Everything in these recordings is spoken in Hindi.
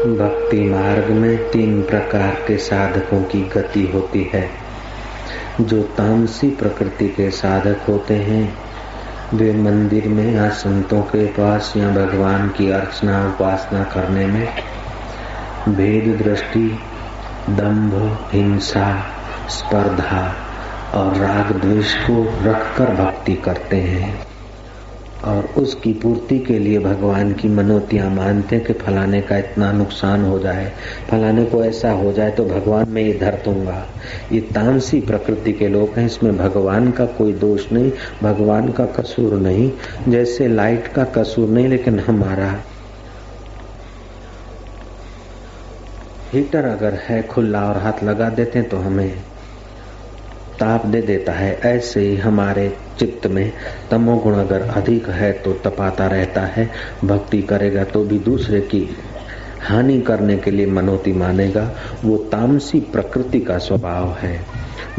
भक्ति मार्ग में तीन प्रकार के साधकों की गति होती है। जो तामसी प्रकृति के साधक होते हैं, वे मंदिर में या संतों के पास या भगवान की अर्चना उपासना करने में भेद दृष्टि, दंभ, हिंसा, स्पर्धा और राग द्वेष को रखकर भक्ति करते हैं। और उसकी पूर्ति के लिए भगवान की मनोतियाँ मानते हैं कि फलाने का इतना नुकसान हो जाए, फलाने को ऐसा हो जाए तो भगवान मैं ये धर दूँगा। ये तामसी प्रकृति के लोग हैं, इसमें भगवान का कोई दोष नहीं, भगवान का कसूर नहीं, जैसे लाइट का कसूर नहीं, लेकिन हमारा। हीटर अगर है, खुला और हाथ लगा देते हैं तो हमें ताप दे देता है, ऐसे ही हमारे चित्त में तमोगुण अगर अधिक है तो तपाता रहता है, भक्ति करेगा तो भी दूसरे की हानि करने के लिए मनोती मानेगा, वो तामसी प्रकृति का स्वभाव है।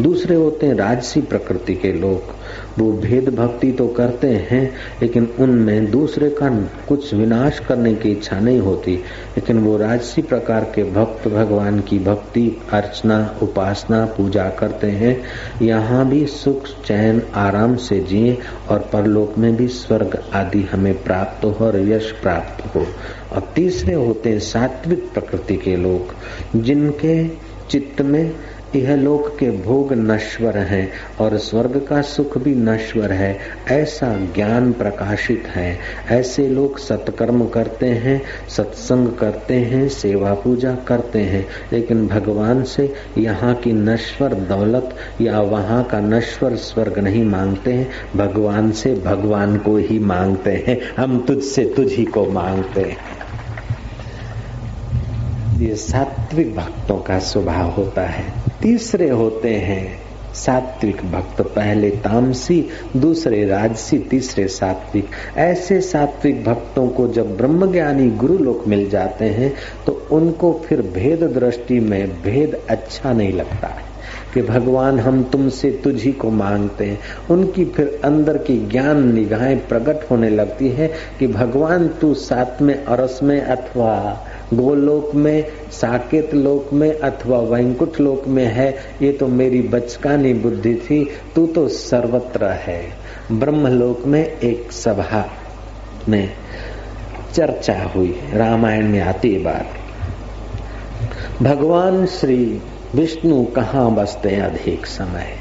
दूसरे होते हैं राजसी प्रकृति के लोग। वो भेद भक्ति तो करते हैं, लेकिन उनमें दूसरे का कुछ विनाश करने की इच्छा नहीं होती। लेकिन वो राजसी प्रकार के भक्त भगवान की भक्ति, अर्चना, उपासना, पूजा करते हैं। यहाँ भी सुख, चैन, आराम से जिए और परलोक में भी स्वर्ग आदि हमें प्राप्त हो और यश प्राप्त हो। और तीसरे होते हैं सात्विक प्रकृति के लोग, जिनके चित्त में यह लोक के भोग नश्वर हैं और स्वर्ग का सुख भी नश्वर है। ऐसा ज्ञान प्रकाशित है। ऐसे लोग सत्कर्म करते हैं, सत्संग करते हैं, सेवा पूजा करते हैं। लेकिन भगवान से यहाँ की नश्वर दौलत या वहाँ का नश्वर स्वर्ग नहीं मांगते हैं। भगवान से भगवान को ही मांगते हैं। हम तुझसे तुझ ही को मांगते हैं। ये सात्विक भक्तों का स्वभाव होता है। तीसरे होते हैं सात्विक भक्त, पहले तामसी, दूसरे राजसी, तीसरे सात्विक। ऐसे सात्विक भक्तों को जब ब्रह्मज्ञानी गुरु लोग मिल जाते हैं तो उनको फिर भेद दृष्टि में भेद अच्छा नहीं लगता है कि भगवान हम तुमसे तुझी को मांगते हैं। उनकी फिर अंदर की ज्ञान निगाहें प्रकट होने लगती है कि भगवान तू साथ में, अरस में अथवा गोलोक में, साकेत लोक में अथवा वैंकुट लोक में है, ये तो मेरी बचकानी बुद्धि थी, तू तो सर्वत्र है। ब्रह्मलोक में एक सभा में चर्चा हुई, रामायण में आती बात। भगवान श्री विष्णु कहाँ बसते अधिक समय?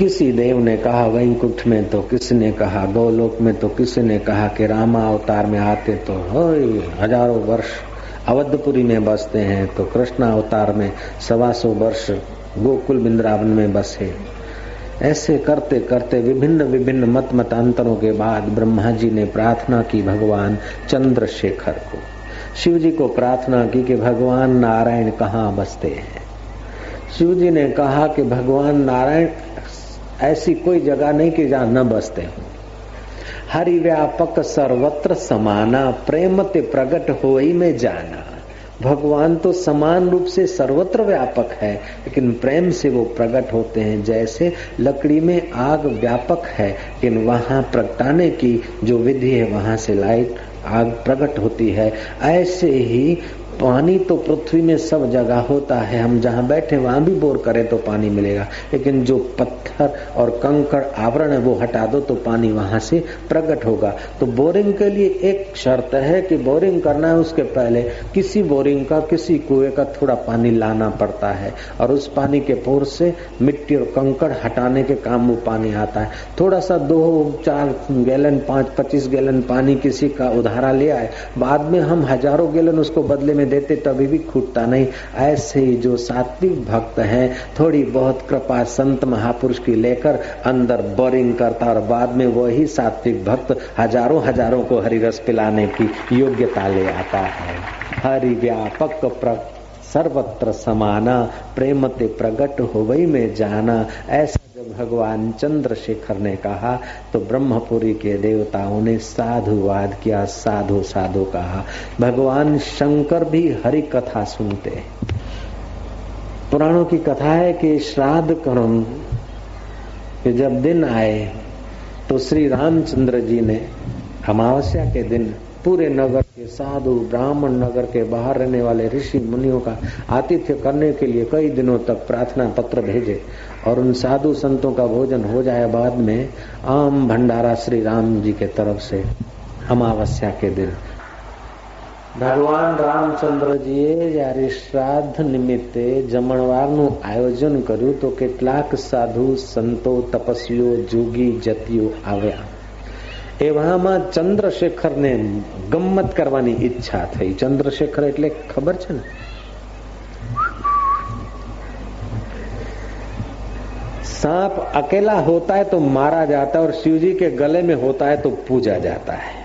किसी देव ने कहा वैंकुट में तो किसी ने कहा, गोलोक में तो किसी ने कहा कि रामा अवतार में आते तो हज़ारों वर्ष अवधपुरी में बसते हैं तो कृष्ण अवतार में सवा सौ वर्ष गोकुल वृंदावन में बसे। ऐसे करते करते विभिन्न विभिन्न मत मतांतरों के बाद ब्रह्मा जी ने प्रार्थना की भगवान चंद्रशेखर को। शिव जी को प्रार्थना की कि भगवान नारायण कहाँ बसते हैं? शिव जी ने कहा कि भगवान नारायण ऐसी कोई जगह नहीं कि जहाँ न बसते हो। हरि व्यापक सर्वत्र समाना, प्रेम ते प्रकट हो में जाना। भगवान तो समान रूप से सर्वत्र व्यापक है, लेकिन प्रेम से वो प्रकट होते हैं। जैसे लकड़ी में आग व्यापक है, लेकिन वहाँ प्रगटाने की जो विधि है, वहाँ से लाइट आग प्रकट होती है। ऐसे ही पानी तो पृथ्वी में सब जगह होता है। हम जहाँ बैठे, वहाँ भी बोर करें तो पानी मिलेगा। लेकिन जो पत्थर और कंकड़ आवरण है, वो हटा दो तो पानी वहाँ से प्रकट होगा। तो बोरिंग के लिए एक शर्त है कि बोरिंग करना है उसके पहले। किसी बोरिंग का, किसी कुएँ का थोड़ा पानी लाना पड़ता है। और उस पानी के पोर से मिट्टी और कंकड़ हटाने के काम वो पानी आता है। थोड़ा सा दो, चार गैलन, पाँच, पच्चीस गैलन पानी किसी का उधारा ले आए। बाद में हम हज़ारों गैलन उसको बदले में देते तभी भी खूटता नहीं। ऐसे ही जो सात्विक भक्त हैं, थोड़ी बहुत कृपा संत महापुरुष की लेकर अंदर बोरिंग करता और बाद में वही सात्विक भक्त हज़ारों हज़ारों को हरि रस पिलाने की योग्यता ले आता है। हरि व्यापक सर्वत्र समाना, प्रेम ते प्रगट हो वही में जाना। ऐसा जब भगवान चंद्रशेखर ने कहा तो ब्रह्मपुरी के देवताओं ने साधुवाद किया, साधु साधु कहा। भगवान शंकर भी हरि कथा सुनते पुराणों की कथा है कि श्राद्ध कर्म कि जब दिन आए तो श्री रामचंद्र जी ने अमावस्या के दिन पूरे नगर के साधु, ब्राह्मण नगर के बाहर रहने वाले ऋषि मुनियों का आतिथ्य करने के लिए कई दिनों तक प्रार्थना पत्र भेजे। और उन साधु संतों का भोजन हो जाए बाद में आम भंडारा श्री राम जी के तरफ से अमावस्या के दिन ભગવાન રામચંદ્રજીએ જયારે શ્રાદ્ધ નિમિત્તે જમણવારનું આયોજન કર્યું તો કેટલાક સાધુ સંતો તપસ્વીઓ જોગી જતીઓ આવ્યા એવામાં ચંદ્રશેખરને ગમ્મત કરવાની ઈચ્છા થઈ ચંદ્રશેખર એટલે ખબર છે ને सांप अकेला होता है तो मारा जाता है और शिव जी के गले में होता है तो पूजा जाता है।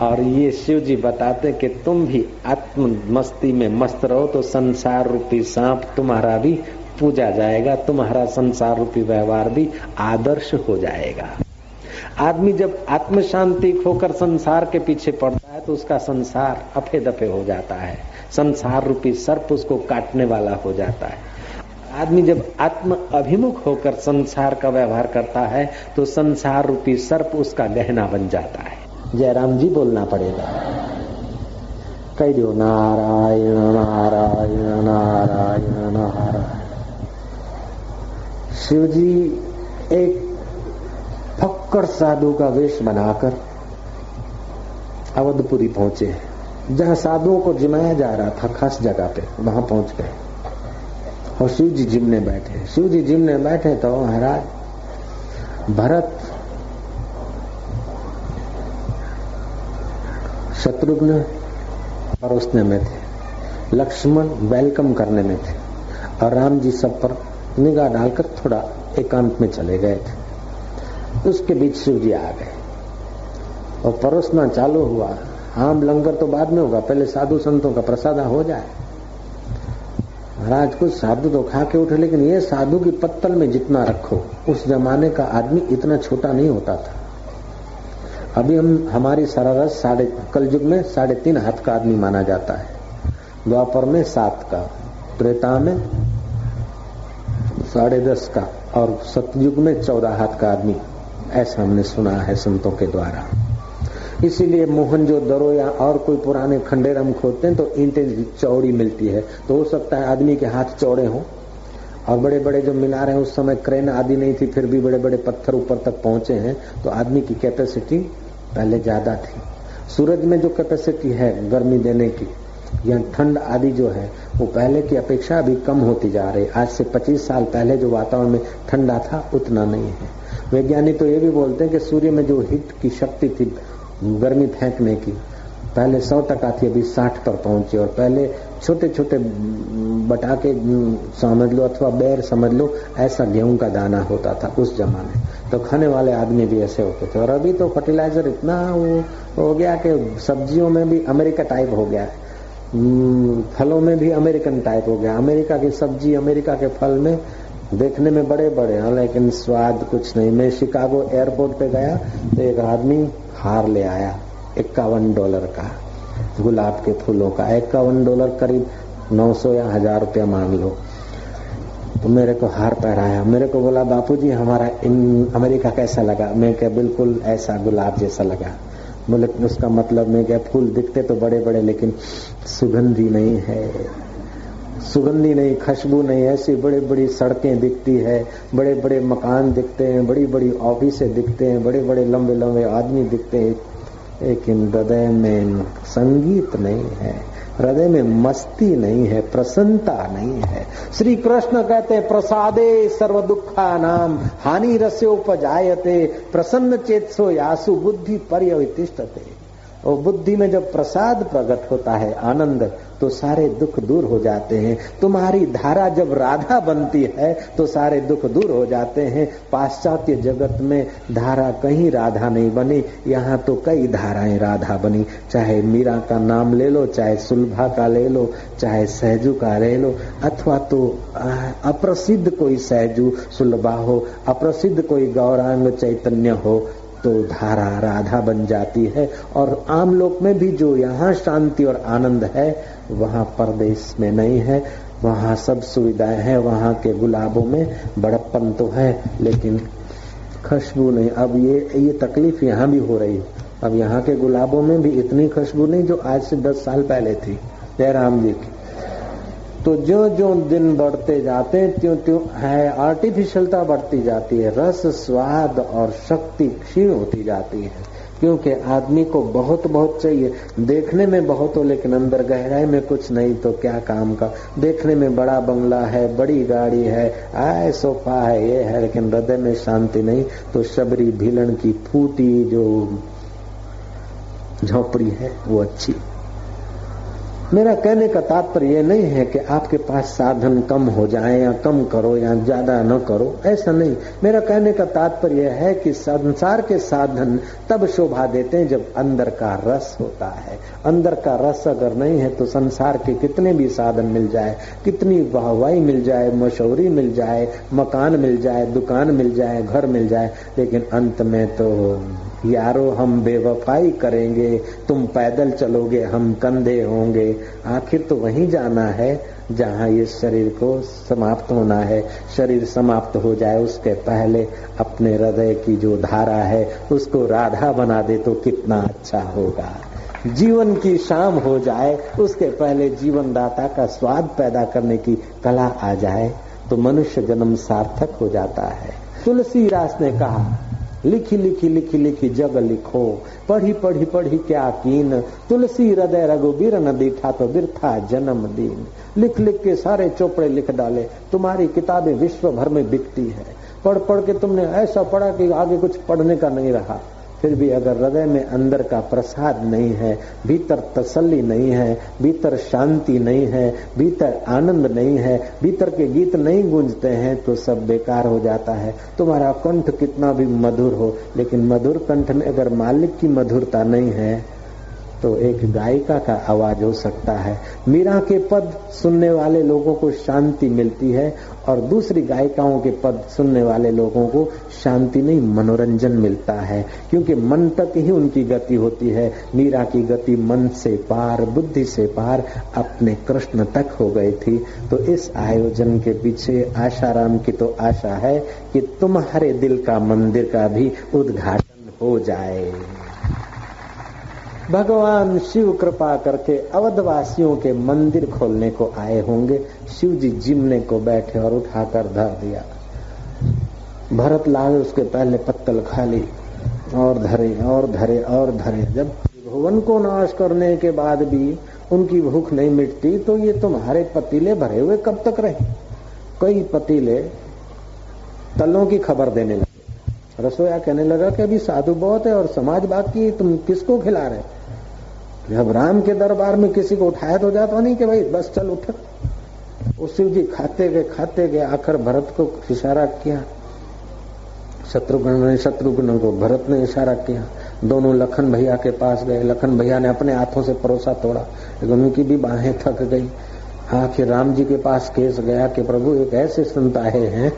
और ये शिव जी बताते कि तुम भी आत्म मस्ती में मस्त रहो तो संसार रूपी सांप तुम्हारा भी पूजा जाएगा, तुम्हारा संसार रूपी व्यवहार भी आदर्श हो जाएगा। आदमी जब आत्म शांति खोकर संसार के पीछे पड़ता है तो उसका संसार अफे दफे हो जाता है। संसार रूपी सर्प उसको काटने वाला हो जाता है। आदमी जब आत्म अभिमुख होकर संसार का व्यवहार करता है तो संसार रूपी सर्प उसका गहना बन जाता है। जयराम जी बोलना पड़ेगा। कह दो नारायण नारायण नारायण नारायण। शिव जी एक फक्कर साधु का वेश बनाकर अवधपुरी पहुँचे। जहाँ साधुओं को जिमाया जा रहा था, खास जगह पे, वहाँ पहुँच गए। और शिव जी जिमने बैठे शिव जी जिमने बैठे तो महाराज, भरत शत्रुघ्न परोसने में थे। लक्ष्मण वेलकम करने में थे। और राम जी सब पर निगाह डालकर थोड़ा एकांत में चले गए थे। उसके बीच शिव जी आ गए। और परोसना चालू हुआ। आम लंगर तो बाद में होगा, पहले साधु संतों का प्रसाद हो जाए। महाराज, कुछ साधु तो खा के उठे, लेकिन ये साधु की पत्तल में जितना रखो, उस जमाने का आदमी इतना छोटा नहीं होता था। अभी हम, हमारी सरारस साढ़े, कल युग में साढ़े तीन हाथ का आदमी माना जाता है। द्वापर में सात का, त्रेता में साढ़े दस का, और सतयुग में चौदह हाथ का आदमी, ऐसा हमने सुना है संतों के द्वारा। इसीलिए मोहन जो दरो या और कोई पुराने खंडेर हम खोदते हैं तो ईंटें चौड़ी मिलती है। तो हो सकता है आदमी के हाथ चौड़े हों। और बड़े बड़े जो मीनार हैं, उस समय क्रेन आदि नहीं थी, फिर भी बड़े बड़े पत्थर ऊपर तक पहुँचे हैं तो आदमी की कैपेसिटी पहले ज़्यादा थी। सूरज में जो कैपेसिटी है गर्मी देने की, या ठंड आदि जो है, वो पहले की अपेक्षा अभी कम होती जा रही। आज से 25 साल पहले जो वातावरण में ठंडा था, उतना नहीं है। वैज्ञानिक तो ये भी बोलते हैं कि सूर्य में जो हीट की शक्ति थी गर्मी फेंकने की। पहले सौ टका थी, अभी साठ पर पहुँची और पहले छोटे छोटे बटाके समझ लो अथवा बैर समझ लो, ऐसा गेहूँ का दाना होता था उस जमाने। तो खाने वाले आदमी भी ऐसे होते थे। और अभी तो फर्टिलाइज़र इतना वो हो गया कि सब्जियों में भी अमेरिका टाइप हो गया। है फलों में भी अमेरिकन टाइप हो गया। अमेरिका की सब्ज़ी, अमेरिका के फल में देखने में बड़े बड़े हैं, लेकिन स्वाद कुछ नहीं। मैं शिकागो एयरपोर्ट पे गया तो एक आदमी हार ले आया, इक्यावन डॉलर का, गुलाब के फूलों का। इक्यावन डॉलर करीब 900 या हज़ार रुपया मान लो। तो मेरे को हार पहराया। मेरे को बोला, बापूजी, हमारा इन, अमेरिका कैसा लगा? मैं क्या, बिल्कुल ऐसा गुलाब जैसा लगा। बोले, उसका मतलब मैं क्या, फूल दिखते तो बड़े बड़े, लेकिन सुगंधी नहीं है। सुगंधी नहीं, खुशबू नहीं, ऐसी बड़ी बड़ी सड़कें दिखती है बड़े बड़े मकान दिखते हैं बड़ी बड़ी ऑफिसें दिखते हैं बड़े बड़े लंबे लंबे आदमी दिखते हैं। लेकिन हृदय में संगीत नहीं है, हृदय में मस्ती नहीं है, प्रसन्नता नहीं है। श्री कृष्ण कहते प्रसादे सर्व दुखा नाम, हानि रस्योपजायते प्रसन्न चेतसो यासु बुद्धि पर्यवितिष्ठते। और बुद्धि में जब प्रसाद प्रकट होता है, आनंद तो सारे दुख दूर हो जाते हैं। तुम्हारी धारा जब राधा बनती है तो सारे दुख दूर हो जाते हैं। पाश्चात्य जगत में धारा कहीं राधा नहीं बनी, यहाँ तो कई धाराएँ राधा बनी। चाहे मीरा का नाम ले लो, चाहे सुलभा का ले लो, चाहे सहजू का ले लो, अथवा तो अप्रसिद्ध कोई सहजू, सुलभा हो, अप्रसिद्ध कोई गौरांग चैतन्य हो तो धारा राधा बन जाती है और आम लोक में भी जो यहाँ शांति और आनंद है, वहाँ परदेश में नहीं है, वहाँ सब सुविधाएँ हैं, वहाँ के गुलाबों में बड़प्पन तो है, लेकिन खुशबू नहीं। अब ये ये तकलीफ़ यहाँ भी हो रही। अब यहाँ के गुलाबों में भी इतनी खुशबू नहीं जो आज से दस साल पहले थी। जयराम जी की। तो जो जो दिन बढ़ते जाते हैं त्यों त्यों है आर्टिफिशियलता बढ़ती जाती है, रस, स्वाद और शक्ति क्षीण होती जाती है। क्योंकि आदमी को बहुत बहुत चाहिए। देखने में बहुत हो, लेकिन अंदर गहराई में कुछ नहीं तो क्या काम का? देखने में बड़ा बंगला है, बड़ी गाड़ी है, आए सोफा है, ये है, लेकिन हृदय में शांति नहीं तो शबरी भीलन की फूटी जो झोपड़ी है, वो अच्छी। मेरा कहने का तात्पर्य ये नहीं है कि आपके पास साधन कम हो जाए या कम करो या ज़्यादा न करो, ऐसा नहीं। मेरा कहने का तात्पर्य है कि संसार के साधन तब शोभा देते हैं जब अंदर का रस होता है। अंदर का रस अगर नहीं है तो संसार के कितने भी साधन मिल जाए, कितनी वाहवाही मिल जाए, मशहूरी मिल जाए, मकान मिल जाए, दुकान मिल जाए, घर मिल जाए, लेकिन अंत में तो यारो, हम बेवफाई करेंगे। तुम पैदल चलोगे, हम कंधे होंगे। आखिर तो वहीं जाना है, जहाँ ये शरीर को समाप्त होना है। शरीर समाप्त हो जाए, उसके पहले अपने हृदय की जो धारा है, उसको राधा बना दे तो कितना अच्छा होगा। जीवन की शाम हो जाए, उसके पहले जीवन दाता का स्वाद पैदा करने की कला आ जाए तो मनुष्य जन्म सार्थक हो जाता है। तुलसी रास ने कहा लिखी लिखी लिखी लिखी जग लिखो। पढ़ी पढ़ी पढ़ी क्या कीन? तुलसी हृदय रघुबीर न दीठा तो बिरथा जन्म दिन। लिख लिख के सारे चोपड़े लिख डाले। तुम्हारी किताबें विश्व भर में बिकती है। पढ़ पढ़ के तुमने ऐसा पढ़ा कि आगे कुछ पढ़ने का नहीं रहा। फिर भी अगर हृदय में अंदर का प्रसाद नहीं है, भीतर तसल्ली नहीं है, भीतर शांति नहीं है, भीतर आनंद नहीं है, भीतर के गीत नहीं गूंजते हैं तो सब बेकार हो जाता है। तुम्हारा कंठ कितना भी मधुर हो, लेकिन मधुर कंठ में अगर मालिक की मधुरता नहीं है तो एक गायिका का आवाज़ हो सकता है। मीरा के पद सुनने वाले लोगों को शांति मिलती है और दूसरी गायिकाओं के पद सुनने वाले लोगों को शांति नहीं, मनोरंजन मिलता है। क्योंकि मन तक ही उनकी गति होती है। मीरा की गति मन से पार, बुद्धि से पार अपने कृष्ण तक हो गई थी। तो इस आयोजन के पीछे आशाराम की तो आशा है कि तुम्हारे दिल का मंदिर का भी उद्घाटन हो जाए। भगवान शिव कृपा करके अवधवासियों के मंदिर खोलने को आए होंगे। शिव जी जिमने को बैठे और उठाकर धर दिया। भरत लाल उसके पहले पत्तल खाली और धरे और धरे और धरे। जब भुवन को नाश करने के बाद भी उनकी भूख नहीं मिटती तो ये तुम्हारे पतीले भरे हुए कब तक रहे? कई पतीले तलों की खबर देने लगे। रसोया कहने लगा कि अभी साधु बहुत है और समाज बाकी तुम किसको खिला रहे? जब राम के दरबार में किसी को उठाया तो जाता नहीं कि भाई, बस चल उठ। शिव जी खाते गए खाते गए आखिर भरत को इशारा किया। शत्रुघ्न ने शत्रुघ्न को, भरत ने इशारा किया। दोनों लखन भैया के पास गए। लखन भैया ने अपने हाथों से परोसा तोड़ा। लेकिन उनकी भी बाहें थक गई। आखिर राम जी के पास केस गया कि प्रभु, एक ऐसे संत आए हैं।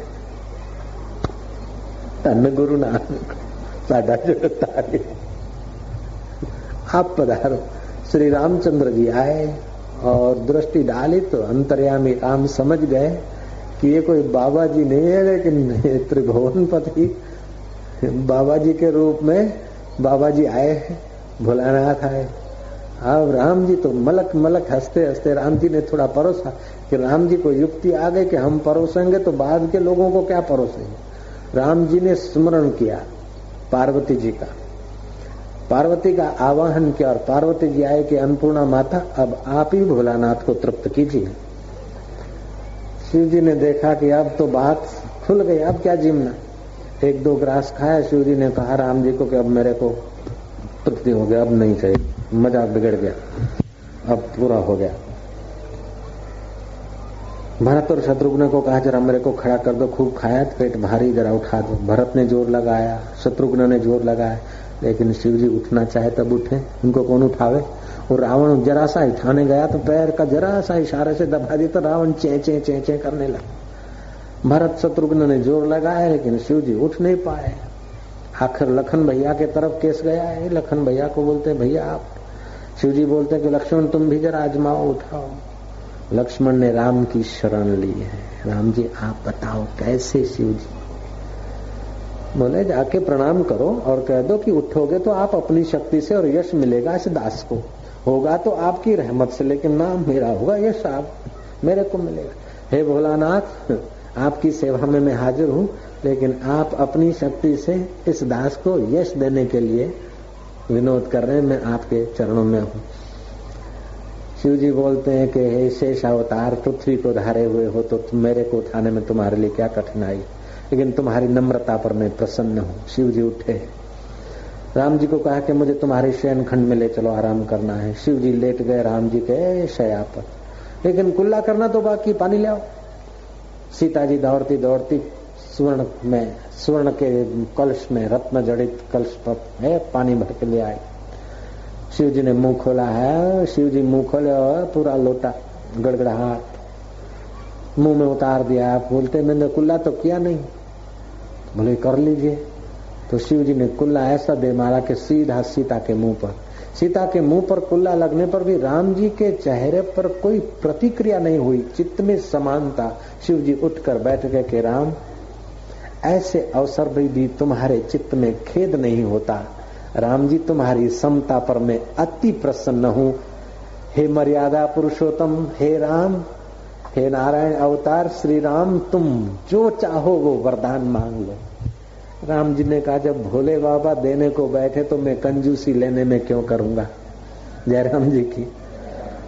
धन गुरु नानक साडा जगत आप पधारो श्री रामचंद्र जी आए और दृष्टि डाली तो अंतर्यामी राम समझ गए कि ये कोई बाबा जी नहीं है, लेकिन त्रिभुवन पति बाबा जी के रूप में बाबा जी आए हैं, भोलानाथ आए। अब राम जी तो मलक मलक हँसते हँसते राम जी ने थोड़ा परोसा कि राम जी को युक्ति आ गई कि हम परोसेंगे तो बाद के लोगों को क्या परोसेंगे? राम जी ने स्मरण किया पार्वती जी का। पार्वती का आवाहन किया और पार्वती जी आए कि अन्नपूर्णा माता, अब आप ही भोलानाथ को तृप्त कीजिए। शिव जी ने देखा कि अब तो बात खुल गई, अब क्या जिमना एक दो ग्रास खाया शिव जी ने कहा, राम जी को कि अब मेरे को तृप्ति हो गया, अब नहीं चाहिए। मज़ाक बिगड़ गया, अब पूरा हो गया। भरत और शत्रुघ्न को कहा, जरा मेरे को खड़ा कर दो, खूब खाया, पेट भारी, जरा उठा दो। भरत ने ज़ोर लगाया, शत्रुघ्न ने ज़ोर लगाया। लेकिन शिव जी उठना चाहे तब उठे। उनको कौन उठावे? और रावण जरा सा उठाने गया तो पैर का जरा सा इशारे से दबा दिया तो रावण चे चे चे चे करने लगा। भरत शत्रुघ्न ने ज़ोर लगाया, लेकिन शिव जी उठ नहीं पाए। आखिर लखन भैया के तरफ़ केस गया है। लखन भैया को बोलते, भैया, आप शिव जी बोलते कि लक्ष्मण, तुम भी जरा आजमाओ उठाओ। लक्ष्मण ने राम की शरण ली है। राम जी, आप बताओ कैसे शिव जी बोले जाके प्रणाम करो और कह दो कि उठोगे तो आप अपनी शक्ति से और यश मिलेगा इस दास को। होगा तो आपकी रहमत से, लेकिन नाम मेरा होगा यश आप, मेरे को मिलेगा। हे भोलानाथ, आपकी सेवा में मैं हाजिर हूँ, लेकिन आप अपनी शक्ति से इस दास को यश देने के लिए विनोद कर रहे हैं, मैं आपके चरणों में हूँ। शिव जी बोलते हैं कि हे शेष अवतार, पृथ्वी को धारे हुए हो तो मेरे को उठाने में तुम्हारे लिए क्या कठिनाई? लेकिन तुम्हारी नम्रता पर मैं प्रसन्न हूँ। शिव जी उठे राम जी को कहा कि मुझे तुम्हारे शयन खंड में ले चलो, आराम करना है। शिव जी लेट गए राम जी के शया पर। लेकिन कुल्ला करना तो बाकी, पानी ले आओ। सीता जी दौड़ती दौड़ती, स्वर्ण में, स्वर्ण के कलश में, रत्न जड़ित कलश पर है पानी भर के ले आए। शिव जी ने मुँह खोला, है शिव जी मुँह खोले और पूरा लोटा, गड़गड़ाहट, मुँह में उतार दिया। बोलते, मैंने कुल्ला तो किया नहीं। बोले कर लीजिए। तो शिव जी ने कुल्ला ऐसा दे मारा कि सीधा सीता के मुँह पर। सीता के मुँह पर कुल्ला लगने पर भी राम जी के चेहरे पर कोई प्रतिक्रिया नहीं हुई। चित्त में समानता। शिव जी उठकर बैठ गए कि राम ऐसे अवसर भी, भी तुम्हारे चित्त में खेद नहीं होता। राम जी तुम्हारी समता पर मैं अति प्रसन्न हूँ। हे मर्यादा पुरुषोत्तम हे राम हे नारायण अवतार श्री राम तुम जो चाहो वो वरदान मांग लो। राम जी ने कहा, जब भोले बाबा देने को बैठे तो मैं कंजूसी लेने में क्यों करूँगा? जयराम जी की,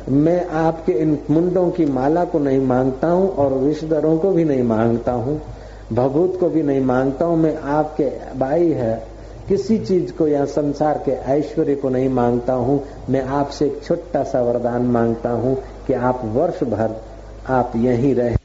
मैं आपके इन मुंडों की माला को नहीं माँगता हूँ और विषधरों को भी नहीं माँगता हूँ भगवत को भी नहीं माँगता हूँ। मैं आपके भाई है, किसी चीज़ को या संसार के ऐश्वर्य को नहीं माँगता हूँ। मैं आपसे एक छोटा सा वरदान माँगता हूँ कि आप वर्ष भर आप यहीं रहे।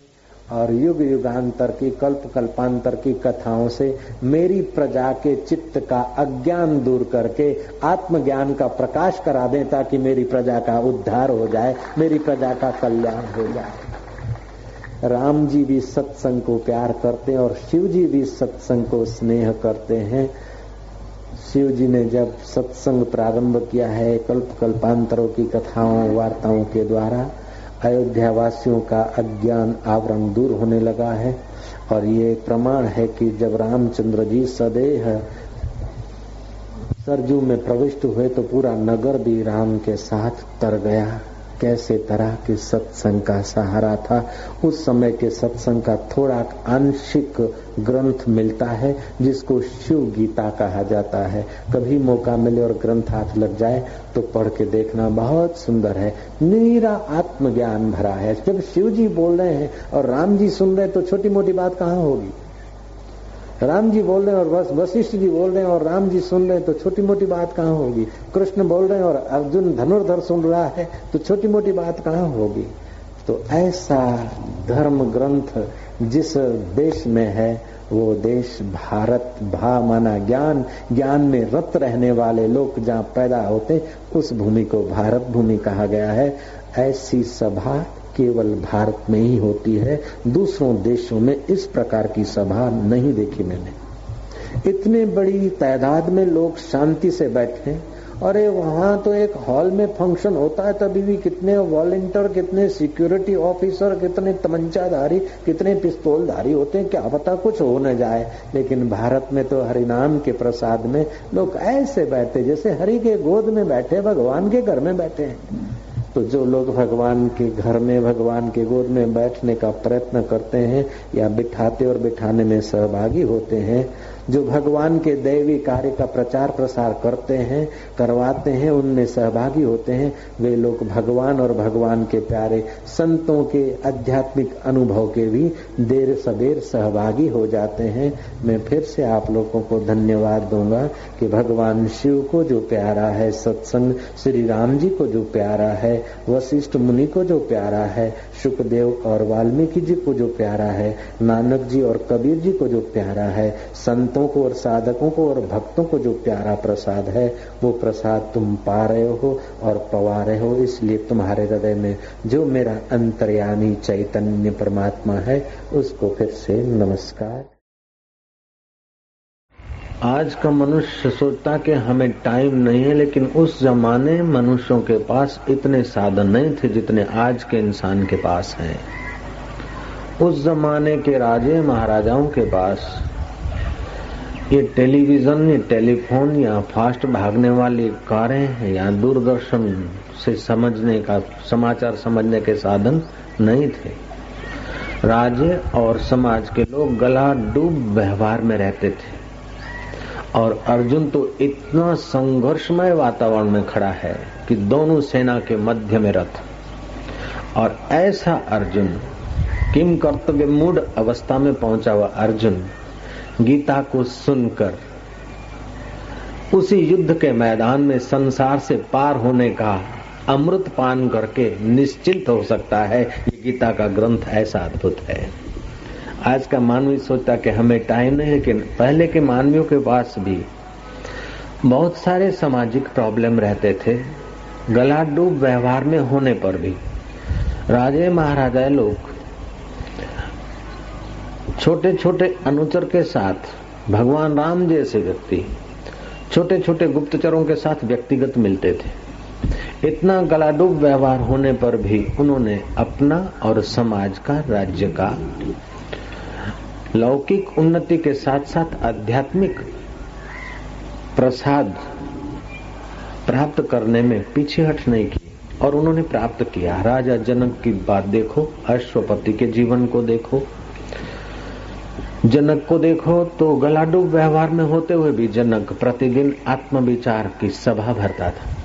और युग युगांतर की कल्प कल्पांतर की कथाओं से मेरी प्रजा के चित्त का अज्ञान दूर करके आत्मज्ञान का प्रकाश करा दें ताकि मेरी प्रजा का उद्धार हो जाए, मेरी प्रजा का कल्याण हो जाए। राम जी भी सत्संग को प्यार करते हैं और शिव जी भी सत्संग को स्नेह करते हैं। शिव जी ने जब सत्संग प्रारंभ किया है कल्प कल्पांतरों की कथाओं, वार्ताओं के द्वारा अयोध्या वासियों का अज्ञान आवरण दूर होने लगा है और ये प्रमाण है कि जब रामचंद्र जी सदेह सरजू में प्रविष्ट हुए तो पूरा नगर भी राम के साथ तर गया। कैसे तरह के सत्संग का सहारा था, उस समय के सत्संग का थोड़ा आंशिक ग्रंथ मिलता है, जिसको शिव गीता कहा जाता है। कभी मौका मिले और ग्रंथ हाथ लग जाए तो पढ़ के देखना बहुत सुंदर है। नीरा आत्मज्ञान भरा है। जब शिव जी बोल रहे हैं और राम जी सुन रहे तो छोटी मोटी बात कहाँ होगी? राम जी बोल रहे हैं और बस वशिष्ठ जी बोल रहे हैं और राम जी सुन रहे हैं तो छोटी मोटी बात कहाँ होगी? कृष्ण बोल रहे हैं और अर्जुन धनुर्धर सुन रहा है तो छोटी मोटी बात कहाँ होगी? तो ऐसा धर्म ग्रंथ जिस देश में है, वो देश भारत भा माना ज्ञान ज्ञान में रत रहने वाले लोग जहाँ पैदा होते उस भूमि को भारत भूमि कहा गया है। ऐसी सभा केवल भारत में ही होती है। दूसरों देशों में इस प्रकार की सभा नहीं देखी मैंने। इतने बड़ी तादाद में लोग शांति से बैठे अरे, वहाँ तो एक हॉल में फ़ंक्शन होता है, तभी भी कितने वॉलेंटियर, कितने सिक्योरिटी ऑफिसर, कितने तमंचाधारी, कितने पिस्तौलधारी होते हैं, क्या पता कुछ हो न जाए। लेकिन भारत में तो हरिनाम के प्रसाद में लोग ऐसे बैठे जैसे हरि के गोद में बैठे, भगवान के घर में बैठे हैं। तो जो लोग भगवान के घर में, भगवान के गोद में बैठने का प्रयत्न करते हैं या बिठाते और बिठाने में सहभागी होते हैं जो भगवान के दैवी कार्य का प्रचार प्रसार करते हैं, करवाते हैं, उनमें सहभागी होते हैं, वे लोग भगवान और भगवान के प्यारे संतों के आध्यात्मिक अनुभव के भी देर सबेर सहभागी हो जाते हैं। मैं फिर से आप लोगों को धन्यवाद दूँगा कि भगवान शिव को जो प्यारा है, सत्संग श्री राम जी को जो प्यारा है, वशिष्ठ मुनि को जो प्यारा है, सुखदेव और वाल्मीकि जी को जो प्यारा है, नानक जी और कबीर जी को जो प्यारा है, संतों को और साधकों को और भक्तों को जो प्यारा प्रसाद है, वो प्रसाद तुम पा रहे हो और पवा रहे हो। इसलिए तुम्हारे हृदय में जो मेरा अंतर्यामी चैतन्य परमात्मा है, उसको फिर से नमस्कार। आज का मनुष्य सोचता कि हमें टाइम नहीं है, लेकिन उस जमाने मनुष्यों के पास इतने साधन नहीं थे जितने आज के इंसान के पास हैं। उस जमाने के राजे महाराजाओं के पास ये टेलीविज़न, ये टेलीफोन या फास्ट भागने वाली कारें या दूरदर्शन से समझने का, समाचार समझने के साधन नहीं थे। राज्य और समाज के लोग गला डूब व्यवहार में रहते थे। और अर्जुन तो इतना संघर्षमय वातावरण में खड़ा है कि दोनों सेना के मध्य में रथ। और ऐसा अर्जुन, किम कर्तव्य मूड अवस्था में पहुँचा हुआ अर्जुन गीता को सुनकर, उसी युद्ध के मैदान में संसार से पार होने का अमृत पान करके निश्चिंत हो सकता है। ये गीता का ग्रंथ ऐसा अद्भुत है। आज का मानवी सोचता कि हमें टाइम नहीं, लेकिन पहले के मानवियों के पास भी बहुत सारे सामाजिक प्रॉब्लम रहते थे। गला डूब व्यवहार में होने पर भी राजे महाराजा लोग छोटे छोटे अनुचर के साथ, भगवान राम जैसे व्यक्ति छोटे छोटे गुप्तचरों के साथ व्यक्तिगत मिलते थे। इतना गलाडूब व्यवहार होने पर भी उन्होंने अपना और समाज का राज्य का लौकिक उन्नति के साथ साथ आध्यात्मिक प्रसाद प्राप्त करने में पीछे हट नहीं की और उन्होंने प्राप्त किया। राजा जनक की बात देखो, अश्वपति के जीवन को देखो जनक को देखो तो गलाडूब व्यवहार में होते हुए भी जनक प्रतिदिन आत्मविचार की सभा भरता था।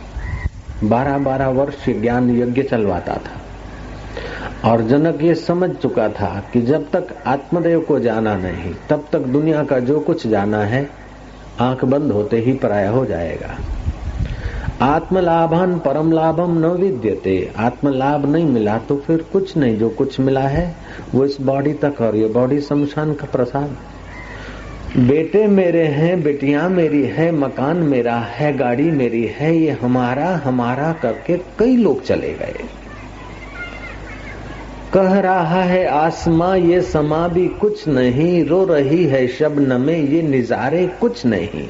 बारह बारह वर्ष ज्ञान यज्ञ चलवाता था। और जनक ये समझ चुका था कि जब तक आत्मदेव को जाना नहीं, तब तक दुनिया का जो कुछ जाना है, आँख बंद होते ही पराया हो जाएगा। आत्मलाभन परम लाभम न विद्यते। आत्मलाभ नहीं मिला तो फिर कुछ नहीं, जो कुछ मिला है, वो इस बॉडी तक और ये बॉडी शमशान का प्रसाद। बेटे मेरे हैं, बेटियाँ मेरी है, मकान मेरा है, गाड़ी मेरी है, ये हमारा हमारा करके कई लोग चले गए। कह रहा है, आसमा, ये समा भी कुछ नहीं, रो रही है शबन में ये निजारे कुछ नहीं।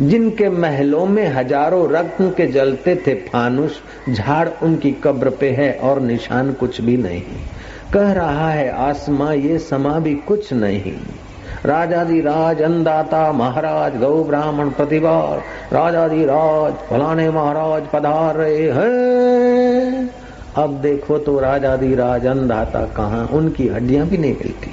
जिनके महलों में हज़ारों रत्न के जलते थे फानुष, झाड़ उनकी कब्र पे है और निशान कुछ भी नहीं। कह रहा है, आसमां ये समा भी कुछ नहीं। राजादी राज अन्नदाता, महाराज, गौ ब्राह्मण प्रतिभा राजादी राज फलाने महाराज पधार रहे हैं। अब देखो तो राजादी राज अन्नदाता कहा उनकी हड्डियाँ भी नहीं मिलती।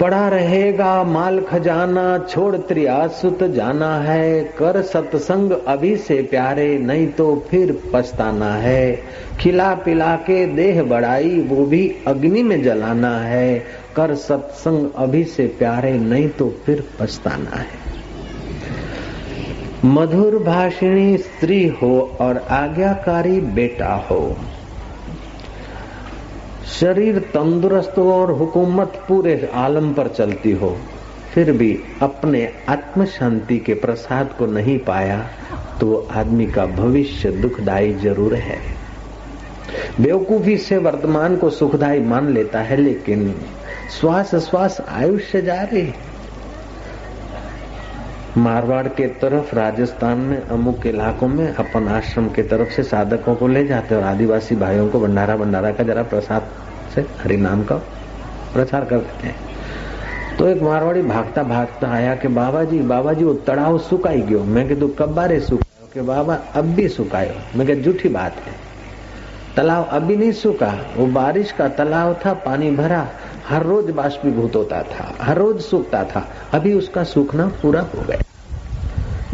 पड़ा रहेगा, माल खजाना छोड़ त्रियासुत जाना है। कर सत्संग अभी से प्यारे, नहीं तो फिर पछताना है। खिला पिला के देह बढ़ाई, वो भी अग्नि में जलाना है। कर सत्संग अभी से प्यारे, नहीं तो फिर पछताना है। मधुर भाषिणी स्त्री हो और आज्ञाकारी बेटा हो। शरीर तंदुरुस्त हो और हुकूमत पूरे आलम पर चलती हो, फिर भी अपने आत्म शांति के प्रसाद को नहीं पाया तो आदमी का भविष्य दुखदायी ज़रूर है। बेवकूफ़ी से वर्तमान को सुखदायी मान लेता है, लेकिन श्वास श्वास आयुष्य जा रही मारवाड़ के तरफ़ राजस्थान में अमुक इलाकों में अपन आश्रम के तरफ़ से साधकों को ले जाते और आदिवासी भाइयों को भंडारा भंडारा का जरा प्रसाद से हरि नाम का प्रचार करते हैं। तो एक मारवाड़ी भागता भागता आया कि बाबा जी बाबा जी वो तड़ाव सुकाई गयो। मैं कीधु कब बारे सुकायो? कि बाबा अब भी सुकायो? मैं कह झूठी बात है। तालाब अभी नहीं सूखा। वो बारिश का तालाब था, पानी भरा। हर रोज बाष्पीभूत होता था, हर रोज सूखता था। अभी उसका सूखना पूरा हो गया।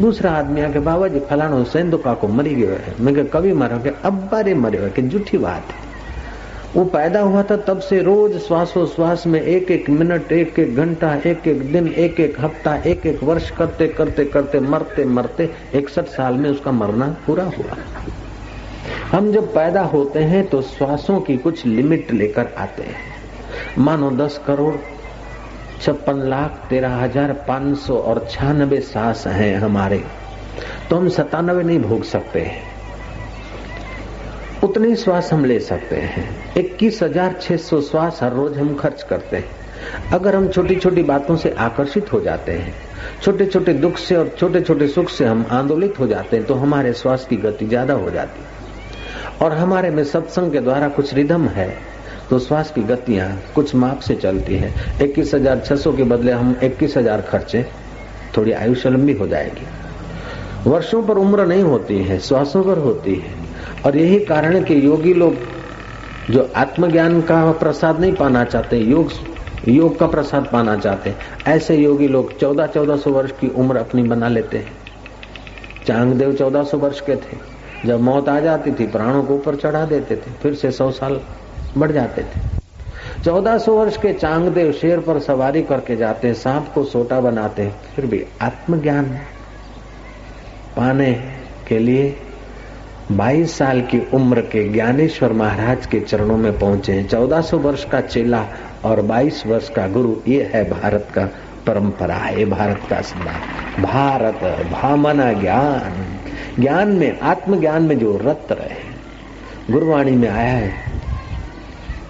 दूसरा आदमी आके बाबा जी फलानो सेंदुका को मरी गयो है। मैं कभी मरो, के अब बारे मरे कि झूठी बात है। वो पैदा हुआ था, तब से रोज श्वासो श्वास में एक एक मिनट एक एक घंटा एक एक दिन एक एक हफ़्ता एक एक वर्ष करते करते करते, मरते मरते, इकसठ साल में उसका मरना पूरा हुआ। हम जब पैदा होते हैं तो श्वासों की कुछ लिमिट लेकर आते हैं। मानो दस करोड़ छप्पन लाख तेरह हज़ार पाँच सौ और छियानबे सांस हैं हमारे। तो हम सतानवे नहीं भोग सकते हैं। उतने श्वास हम ले सकते हैं। इक्कीस हज़ार छह सौ श्वास हर रोज हम खर्च करते हैं। अगर हम छोटी छोटी बातों से आकर्षित हो जाते हैं छोटे छोटे दुख से और छोटे छोटे सुख से हम आंदोलित हो जाते हैं तो हमारे श्वास की गति ज़्यादा हो जाती है। और हमारे में सत्संग के द्वारा कुछ रिदम है। तो श्वास की गतियाँ कुछ माप से चलती है। इक्कीस हज़ार छह सौ के बदले हम इक्कीस हज़ार खर्चे, थोड़ी आयुष्य लंबी हो जाएगी। वर्षों पर उम्र नहीं होती है श्वासों पर होती है। और यही कारण है कि योगी लोग जो आत्मज्ञान का प्रसाद नहीं पाना चाहते, योग योग का प्रसाद पाना चाहते, ऐसे योगी लोग चौदह चौदह सौ वर्ष की उम्र अपनी बना लेते हैं। चांगदेव चौदह सौ वर्ष के थे। जब मौत आ जाती थी, प्राणों को ऊपर चढ़ा देते थे, फिर से सौ साल बढ़ जाते थे। चौदह सौ वर्ष के चांगदेव शेर पर सवारी करके जाते, सांप को सोटा बनाते, फिर भी आत्मज्ञान पाने के लिए 22 साल की उम्र के ज्ञानेश्वर महाराज के चरणों में पहुँचे 1400 वर्ष का चेला और 22 वर्ष का गुरु, ये है भारत का परंपरा है भारत का सिद्धांत भारत भामना ज्ञान। ज्ञान में, आत्मज्ञान में जो रत रहे गुरुवाणी में आया है।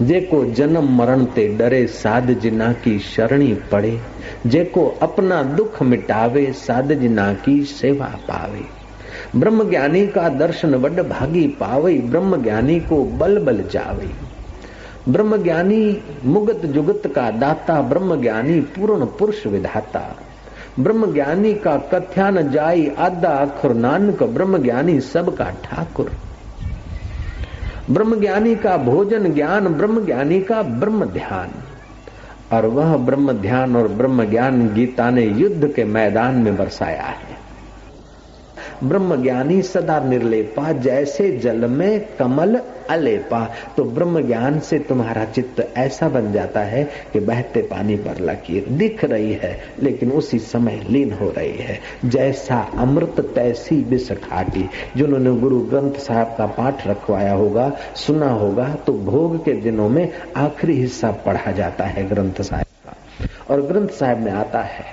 जेको जन्म मरण ते डरे साध जिना की शरणी पड़े, जेको अपना दुख मिटावे साध जिना की सेवा पावे। ब्रह्म ज्ञानी का दर्शन वड भागी पावे ब्रह्म ज्ञानी को बल बल जावे। ब्रह्म ज्ञानी मुगत जुगत का दाता ब्रह्म ज्ञानी पूर्ण पुरुष विधाता। ब्रह्म ज्ञानी का कथ्यान जाई आदा अखर नानक ब्रह्म ज्ञानी सबका ठाकुर। ब्रह्म ज्ञानी का भोजन ज्ञान ब्रह्म ज्ञानी का ब्रह्म ध्यान। और वह ब्रह्म ध्यान और ब्रह्म ज्ञान गीता ने युद्ध के मैदान में बरसाया है। ब्रह्म ज्ञानी सदा निर्लेपा, जैसे जल में कमल अलेपा। तो ब्रह्म ज्ञान से तुम्हारा चित्त ऐसा बन जाता है कि बहते पानी पर लकीर दिख रही है, लेकिन उसी समय लीन हो रही है। जैसा अमृत तैसी बिस खाटी जिन्होंने गुरु ग्रंथ साहब का पाठ रखवाया होगा, सुना होगा तो भोग के दिनों में आखिरी हिस्सा पढ़ा जाता है ग्रंथ साहब का। और ग्रंथ साहब में आता है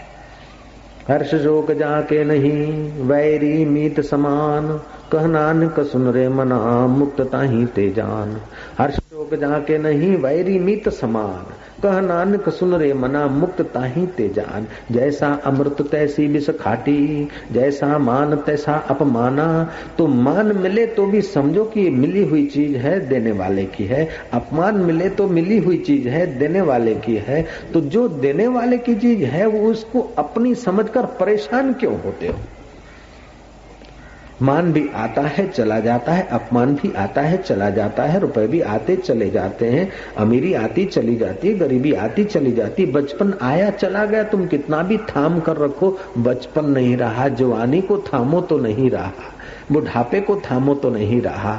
हर्ष जोग जाके नहीं, वैरी मीत समान। कह नानक सुन रे मना, मुक्त ताही ते जान। हर्ष जोग जाके नहीं, वैरी मीत समान। कह नानक सुन रे मना मुक्त ताही ते जान। जैसा अमृत तैसी विष खाटी, जैसा मान तैसा अपमाना। तो मान मिले तो भी समझो कि मिली हुई चीज़ है, देने वाले की है। अपमान मिले तो मिली हुई चीज़ है, देने वाले की है। तो जो देने वाले की चीज़ है, वो उसको अपनी समझकर परेशान क्यों होते हो? मान भी आता है, चला जाता है, अपमान भी आता है, चला जाता है, रुपए भी आते, चले जाते हैं, अमीरी आती, चली जाती है गरीबी आती, चली जाती, बचपन आया, चला गया, तुम कितना भी थाम कर रखो, बचपन नहीं रहा, जवानी को थामो तो नहीं रहा, बुढ़ापे को थामो तो नहीं रहा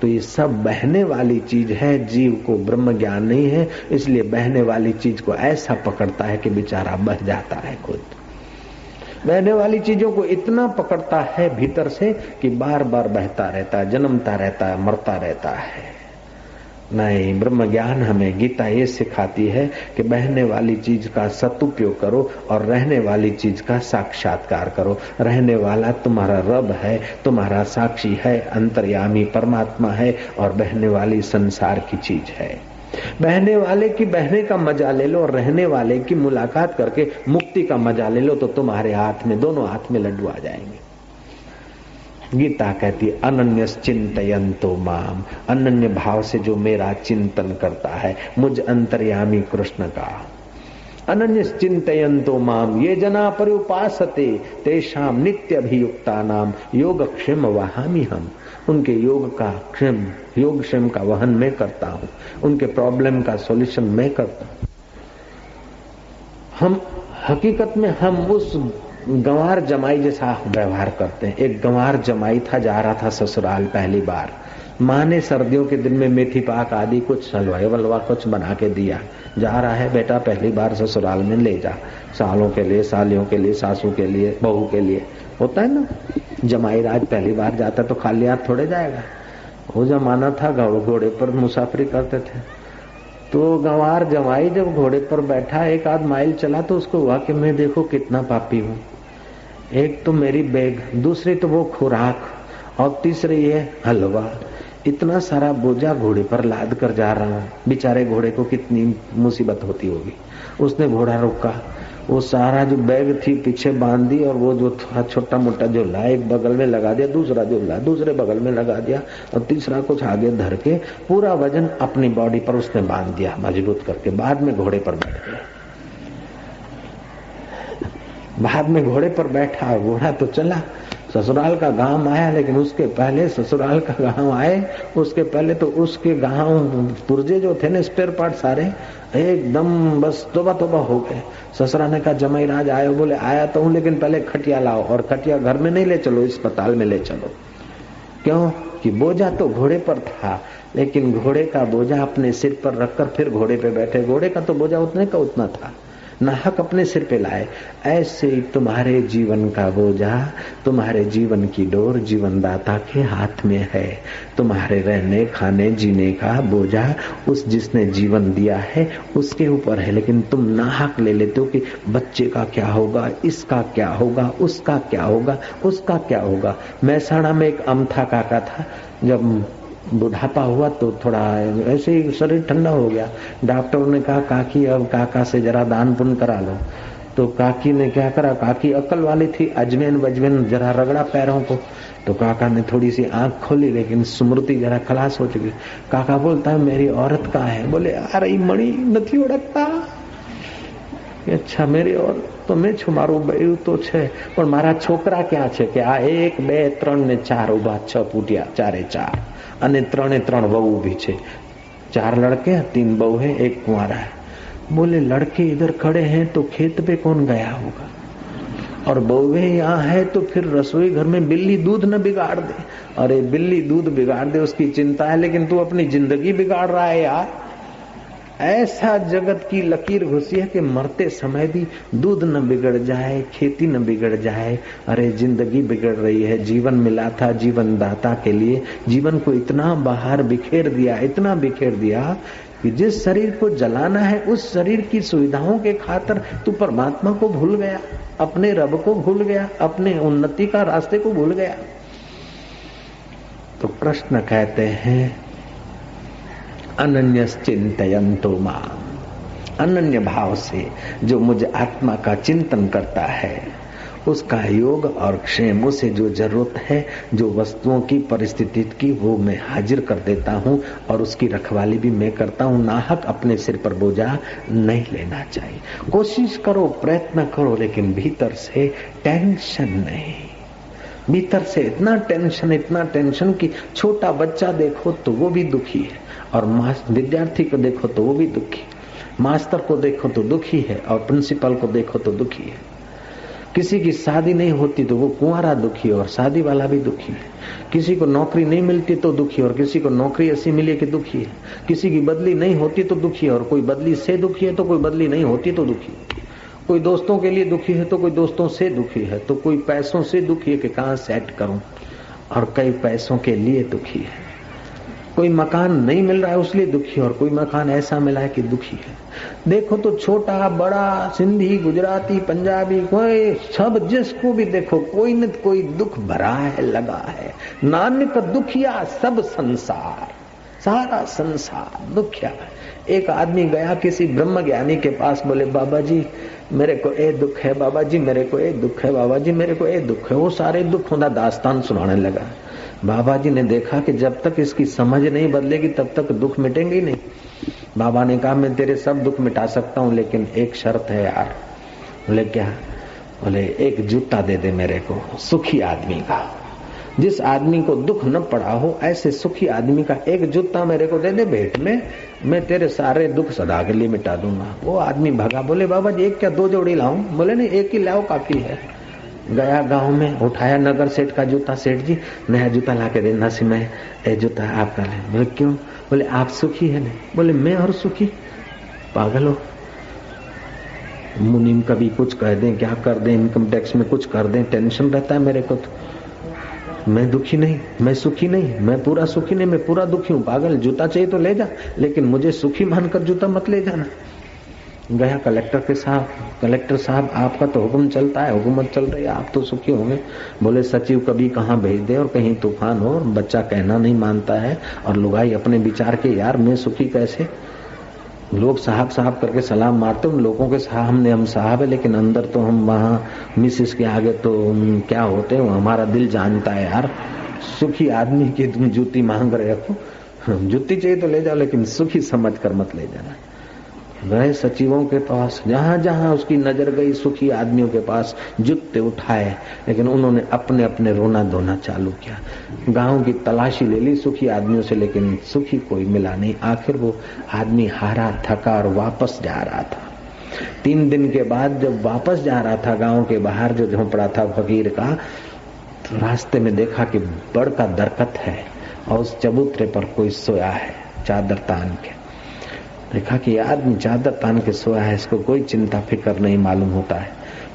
तो ये सब बहने वाली चीज़ है, जीव को ब्रह्म ज्ञान नहीं है, इसलिए बहने वाली चीज़ को ऐसा पकड़ता है कि बेचारा बह जाता है खुद। बहने वाली चीज़ों को इतना पकड़ता है भीतर से कि बार बार बहता रहता है, जन्मता रहता है, मरता रहता है। नहीं ब्रह्म ज्ञान हमें गीता ये सिखाती है कि बहने वाली चीज़ का सदुपयोग करो और रहने वाली चीज़ का साक्षात्कार करो। रहने वाला तुम्हारा रब है, तुम्हारा साक्षी है, अंतर्यामी परमात्मा है और बहने वाली संसार की चीज़ है। बहने वाले की बहने का मज़ा ले लो और रहने वाले की मुलाकात करके मुक्ति का मज़ा ले लो तो तुम्हारे हाथ में, दोनों हाथ में लड्डू आ जाएँगे। गीता कहती, अनन्य तो माम, अनन्य भाव से जो मेरा चिंतन करता है, मुझ अंतर्यामी कृष्ण का। अनन्य तो माम ये जना परुपासते तेषाम नित्य अभियुक्ता नाम योग क्षेम वहामी हम उनके योग का क्षेम, योग क्षेम का वहन मैं करता हूँ। उनके प्रॉब्लम का सॉल्यूशन मैं करता हूँ। हम, हकीकत में हम उस गंवार जमाई जैसा व्यवहार करते हैं। एक गंवार जमाई था, जा रहा था ससुराल पहली बार। माँ ने सर्दियों के दिन में मेथी पाक आदि कुछ हलवाई वलवा कुछ बना के दिया। जा रहा है, बेटा, पहली बार ससुराल में ले जा। सालों के लिए, सालियों के लिए, सासू के लिए, बहू के लिए। होता है ना? जमाई राज पहली बार जाता तो खाली हाथ थोड़े जाएगा। वो जमाना था घोड़े पर मुसाफरी करते थे। तो गंवार जमाई जब घोड़े पर बैठा, एक आध माइल चला तो उसको हुआ कि मैं देखो कितना पापी हूँ। एक तो मेरी बैग, दूसरी तो वो खुराक, और तीसरी ये हलवा। इतना सारा बोझा घोड़े पर लाद कर जा रहा हूँ। बेचारे घोड़े को कितनी मुसीबत होती होगी। उसने घोड़ा रोका। वो सारा जो बैग थी पीछे बाँध दी और वो जो छोटा मोटा जो ला, एक बगल में लगा दिया, दूसरा जो ला, दूसरे बगल में लगा दिया और तीसरा कुछ आगे धर के पूरा वज़न अपनी बॉडी पर उसने बाँध दिया, मज़बूत करके। बाद में घोड़े पर बैठ गया। बाद में घोड़े पर बैठा, घोड़ा तो चला। ससुराल का गाँव आया, लेकिन उसके पहले ससुराल का गाँव आए। उसके पहले तो उसके गाँव, पुर्जे जो थे ना स्पेयर पार्ट सारे, एकदम बस तोबा तोबा हो गए। ससुरा ने कहा, जमाई राज, आयो। बोले, आया तो हूँ, लेकिन पहले खटिया लाओ, और खटिया घर में नहीं ले चलो, अस्पताल में ले चलो। क्यों? कि बोझा तो घोड़े पर था, लेकिन घोड़े का बोझा अपने सिर पर रखकर फिर घोड़े पे बैठे। घोड़े का तो बोझा उतने का उतना था। नाहक अपने सिर पे लाए। ऐसे ही तुम्हारे जीवन का बोझा, तुम्हारे जीवन की डोर जीवन दाता के हाथ में है। तुम्हारे रहने, खाने, जीने का बोझा, उस जिसने जीवन दिया है, उसके ऊपर है। लेकिन तुम नाहक ले लेते हो कि बच्चे का क्या होगा, इसका क्या होगा, उसका क्या होगा, उसका क्या होगा। मैसाणा में एक अमथा काका था, जब बुढ़ापा हुआ तो थोड़ा ऐसे ही शरीर ठंडा हो गया डॉक्टर ने कहा काकी अब काका से जरा दान पुण्य करा लो तो काकी ने क्या करा काकी अकल वाली थी अजमेन वजमेन जरा रगड़ा पैरों को तो काका ने थोड़ी सी आंख खोली लेकिन स्मृति जरा खलास हो चुकी काका बोलता है मेरी औरत कहा है बोले आ रही मणि नहीं ओढ़ता અચ્છા મેરી ઓર તો મેં છું મારું બૈરું તો છે પણ મારા છોકરા ક્યાં છે કે આ એક બે ત્રણ ને ચાર ઉભા છ ફૂટ્યા ચારે ચાર અને ત્રણે ત્રણ વહુ ઉભી છે चार लड़के हैं तीन बहू है एक कुंवारा है बोले लड़के इधर खड़े हैं तो खेत पे कौन गया होगा और बहुए यहाँ है तो फिर रसोई घर में बिल्ली दूध न बिगाड़ दे अरे बिल्ली दूध बिगाड़ दे उसकी चिंता है लेकिन तू अपनी जिंदगी बिगाड़ रहा है यार ऐसा जगत की लकीर घुसी है कि मरते समय भी दूध न बिगड़ जाए, खेती न बिगड़ जाए। अरे, ज़िंदगी बिगड़ रही है। जीवन मिला था जीवन दाता के लिए। जीवन को इतना बाहर बिखेर दिया, इतना बिखेर दिया कि जिस शरीर को जलाना है, उस शरीर की सुविधाओं के खातर तू परमात्मा को भूल गया, अपने रब को भूल गया, अपने उन्नति का रास्ते को भूल गया। तो कृष्ण कहते हैं अनन्य चिंतयंतो माँ। अनन्य भाव से जो मुझे आत्मा का चिंतन करता है, उसका योग और क्षेम उसे जो ज़रूरत है, जो वस्तुओं की परिस्थिति की, वो मैं हाजिर कर देता हूँ और उसकी रखवाली भी मैं करता हूँ। नाहक अपने सिर पर बोझा नहीं लेना चाहिए। कोशिश करो, प्रयत्न करो, लेकिन भीतर से टेंशन नहीं। भीतर से इतना टेंशन इतना टेंशन कि छोटा बच्चा देखो तो वो भी दुखी है और विद्यार्थी को देखो तो वो भी दुखी मास्टर को देखो तो दुखी है और प्रिंसिपल को देखो तो दुखी है। किसी की शादी नहीं होती तो वो कुंवारा दुखी है और शादी वाला भी दुखी है। किसी को नौकरी नहीं मिलती तो दुखी और किसी को नौकरी ऐसी मिली कि दुखी है। किसी की बदली नहीं होती तो दुखी है और कोई बदली से दुखी है तो कोई बदली नहीं होती तो दुखी कोई दोस्तों के लिए दुखी है तो कोई दोस्तों से दुखी है। तो कोई पैसों से दुखी है कि कहाँ सेट करूँ? और कई पैसों के लिए दुखी है। कोई मकान नहीं मिल रहा है उसलिए दुखी और कोई मकान ऐसा मिला है कि दुखी है। देखो तो छोटा, बड़ा, सिंधी, गुजराती, पंजाबी, कोई सब जिसको भी देखो, कोई न कोई दुख भरा है, लगा है। नानक दुखिया सब संसार, सारा संसार दुखिया एक आदमी गया किसी ब्रह्म ज्ञानी के पास, बोले बाबा जी मेरे को ए दुख है बाबा जी मेरे को ए दुख है बाबा जी मेरे को ए दुख है। वो सारे दुख होना दास्तान सुनाने लगा। बाबा जी ने देखा कि जब तक इसकी समझ नहीं बदलेगी, तब तक दुख मिटेंगे ही नहीं। बाबा ने कहा, मैं तेरे सब दुख मिटा सकता हूँ, लेकिन एक शर्त है यार। बोले, क्या? बोले, एक जूता दे दे मेरे को, सुखी आदमी का। जिस आदमी को दुख न पड़ा हो, ऐसे सुखी आदमी का एक जूता मेरे को दे दे भेंट में। मैं तेरे सारे दुख सदा के लिए मिटा दूँगा। वो आदमी भगा, बोले, बाबा जी, एक क्या दो जोड़ी लाऊं? बोले, नहीं, एक ही लाओ, काफ़ी है। गया गाँव में, उठाया नगर सेठ का जूता। सेठ जी, नया जूता ला के देना सी मैं ए जूता आपका ले। बोले, क्यों? बोले, आप सुखी है। नहीं बोले, मैं और सुखी? पागल हो। मुनिम कभी कुछ कह दें, क्या कर दें? इनकम टैक्स में कुछ कर दें? टेंशन रहता है मेरे को तो। मैं दुखी नहीं, मैं सुखी नहीं, मैं पूरा सुखी नहीं, मैं पूरा दुखी हूँ। पागल, जूता चाहिए तो ले जा, लेकिन मुझे सुखी मानकर जूता मत ले जाना। गया कलेक्टर के साहब, कलेक्टर साहब, आपका तो हुक्म चलता है हुकूमत चल रही है आप तो सुखी होंगे। बोले, सचिव कभी कहाँ भेज दे, और कहीं तूफ़ान हो, और बच्चा कहना नहीं मानता है, और लुगाई अपने विचार के, यार मैं सुखी कैसे? लोग साहब साहब करके सलाम मारते उन लोगों के साहब हमने, हम साहब है, लेकिन अंदर तो हम वहाँ, मिसिस के आगे तो क्या होते हैं हमारा दिल जानता है यार। सुखी आदमी की तुम जूती मांग रहे हो। जूती चाहिए तो ले जाओ, लेकिन सुखी समझ कर मत ले जाना। गए सचिवों के पास, जहाँ जहाँ उसकी नज़र गई, सुखी आदमियों के पास जूते उठाए, लेकिन उन्होंने अपने अपने रोना धोना चालू किया। गाँव की तलाशी ले ली सुखी आदमियों से, लेकिन सुखी कोई मिला नहीं। आखिर वो आदमी हारा, थका और वापस जा रहा था। तीन दिन के बाद जब वापस जा रहा था गाँव के बाहर, जो झोंपड़ा था फकीर का तो रास्ते में देखा कि बड़ का दरकत है, और उस चबूतरे पर कोई सोया है, चादर तान के। देखा कि आदमी चादर तान के सोया है, इसको कोई चिंता फ़िक्र नहीं मालूम होता है।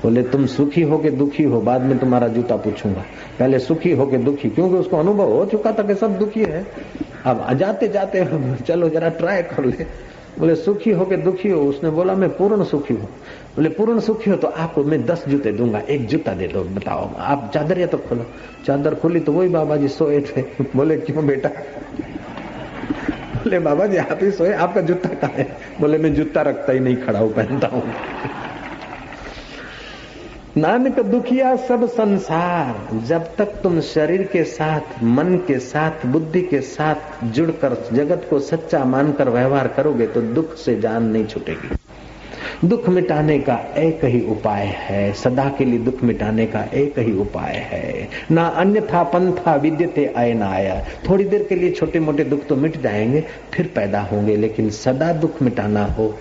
बोले, तुम सुखी हो के दुखी हो, बाद में तुम्हारा जूता पूछूँगा। पहले सुखी हो के दुखी, क्योंकि उसको अनुभव हो चुका था कि सब दुखी है। अब जाते जाते चलो जरा ट्राई कर ले। बोले, सुखी हो के दुखी हो? उसने बोला, मैं पूर्ण सुखी हूँ। बोले, पूर्ण सुखी हो तो आपको मैं दस जूते दूँगा, एक जूता दे दो, बताओ। आप चादर या तो खोलो। चादर खोली तो वही बाबा जी सोए थे। बोले, क्यों बेटा? बोले, बाबा जी, आप ही सोए, आपका जूता कहा है? बोले, मैं जूता रखता ही नहीं, खड़ा हूँ, पहनता हूँ। नानक दुखिया, सब संसार, जब तक तुम शरीर के साथ, मन के साथ, बुद्धि के साथ जुड़कर, जगत को सच्चा मानकर व्यवहार करोगे तो दुख से जान नहीं छूटेगी। दुख मिटाने का एक ही उपाय है। सदा के लिए दुख मिटाने का एक ही उपाय है। ना अन्यथा पंथा विद्यते अयनाय थोड़ी देर के लिए छोटे मोटे दुख तो मिट जाएँगे, फिर पैदा होंगे, लेकिन सदा दुख मिटाना हो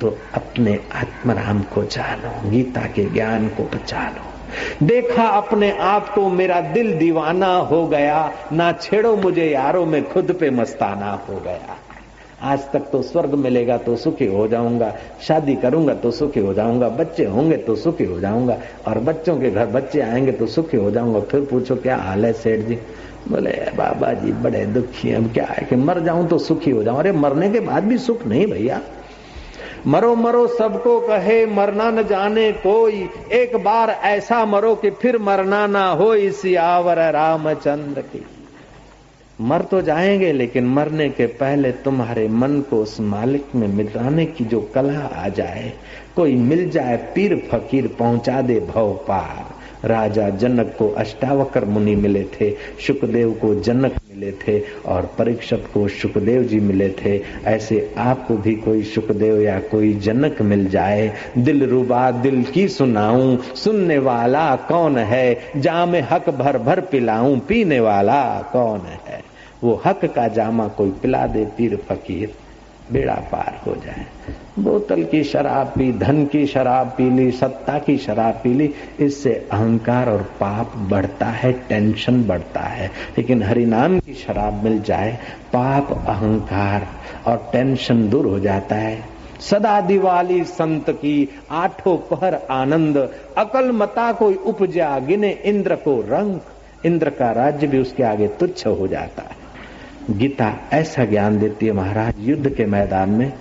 तो अपने आत्मराम को जानो, गीता के ज्ञान को पहचानो देखा अपने आप को मेरा दिल दीवाना हो गया, ना छेड़ो मुझे यारों में खुद पे मस्ताना हो गया। आज तक तो स्वर्ग मिलेगा तो सुखी हो जाऊँगा, शादी करूँगा तो सुखी हो जाऊँगा, बच्चे होंगे तो सुखी हो जाऊँगा, और बच्चों के घर बच्चे आएँगे तो सुखी हो जाऊँगा। फिर पूछो, क्या हाल है सेठ जी? बोले, बाबा जी, बड़े दुखी अब क्या है कि मर जाऊँ तो सुखी हो जाऊँ? अरे, मरने के बाद भी सुख नहीं भैया। मरो मरो, सबको कहे मरना न जाने कोई। एक बार ऐसा मरो कि फिर मरना ना हो इसी आवर रामचंद्र की। मर तो जाएँगे, लेकिन मरने के पहले तुम्हारे मन को उस मालिक में मिलाने की जो कला आ जाए, कोई मिल जाए पीर फकीर पहुँचा दे भव पार। राजा जनक को अष्टावकर मुनि मिले थे सुखदेव को जनक मिले थे, और परीक्षक को सुखदेव जी मिले थे। ऐसे आपको भी कोई सुखदेव या कोई जनक मिल जाए। दिल रुबा, दिल की सुनाऊं, सुनने वाला कौन है? जा में हक भर भर पिलाऊं, पीने वाला कौन है? वो हक का जामा कोई पिला दे, पीर फकीर, बेड़ा पार हो जाए। बोतल की शराब पी, धन की शराब पी ली, सत्ता की शराब पी ली, इससे अहंकार और पाप बढ़ता है, टेंशन बढ़ता है। लेकिन हरिनाम की शराब मिल जाए, पाप अहंकार और टेंशन दूर हो जाता है। सदा दिवाली संत की आठों पहर आनंद, अकल मता कोई उपजा, गिने इंद्र को रंग। इंद्र का राज्य भी उसके आगे तुच्छ हो जाता है। गीता ऐसा ज्ञान देती है महाराज युद्ध के मैदान में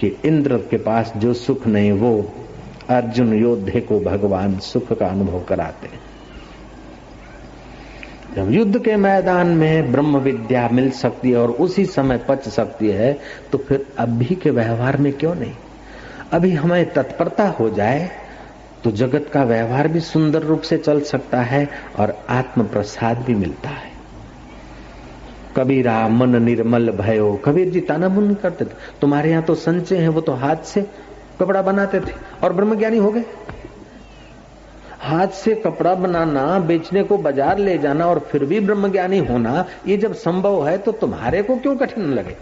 कि इंद्र के पास जो सुख नहीं, वो अर्जुन योद्धे को भगवान सुख का अनुभव कराते जब युद्ध के मैदान में ब्रह्म विद्या मिल सकती है और उसी समय पच सकती है तो फिर अभी के व्यवहार में क्यों नहीं? अभी हमें तत्परता हो जाए तो जगत का व्यवहार भी सुंदर रूप से चल सकता है और आत्म प्रसाद भी मिलता है। कबीरा मन निर्मल भयो। कबीर जी ताना मुन करते थे। तुम्हारे यहाँ तो संचय है, वो तो हाथ से कपड़ा बनाते थे और ब्रह्मज्ञानी हो गए। हाथ से कपड़ा बनाना, बेचने को बाज़ार ले जाना और फिर भी ब्रह्मज्ञानी होना, ये जब संभव है तो तुम्हारे को क्यों कठिन लगे?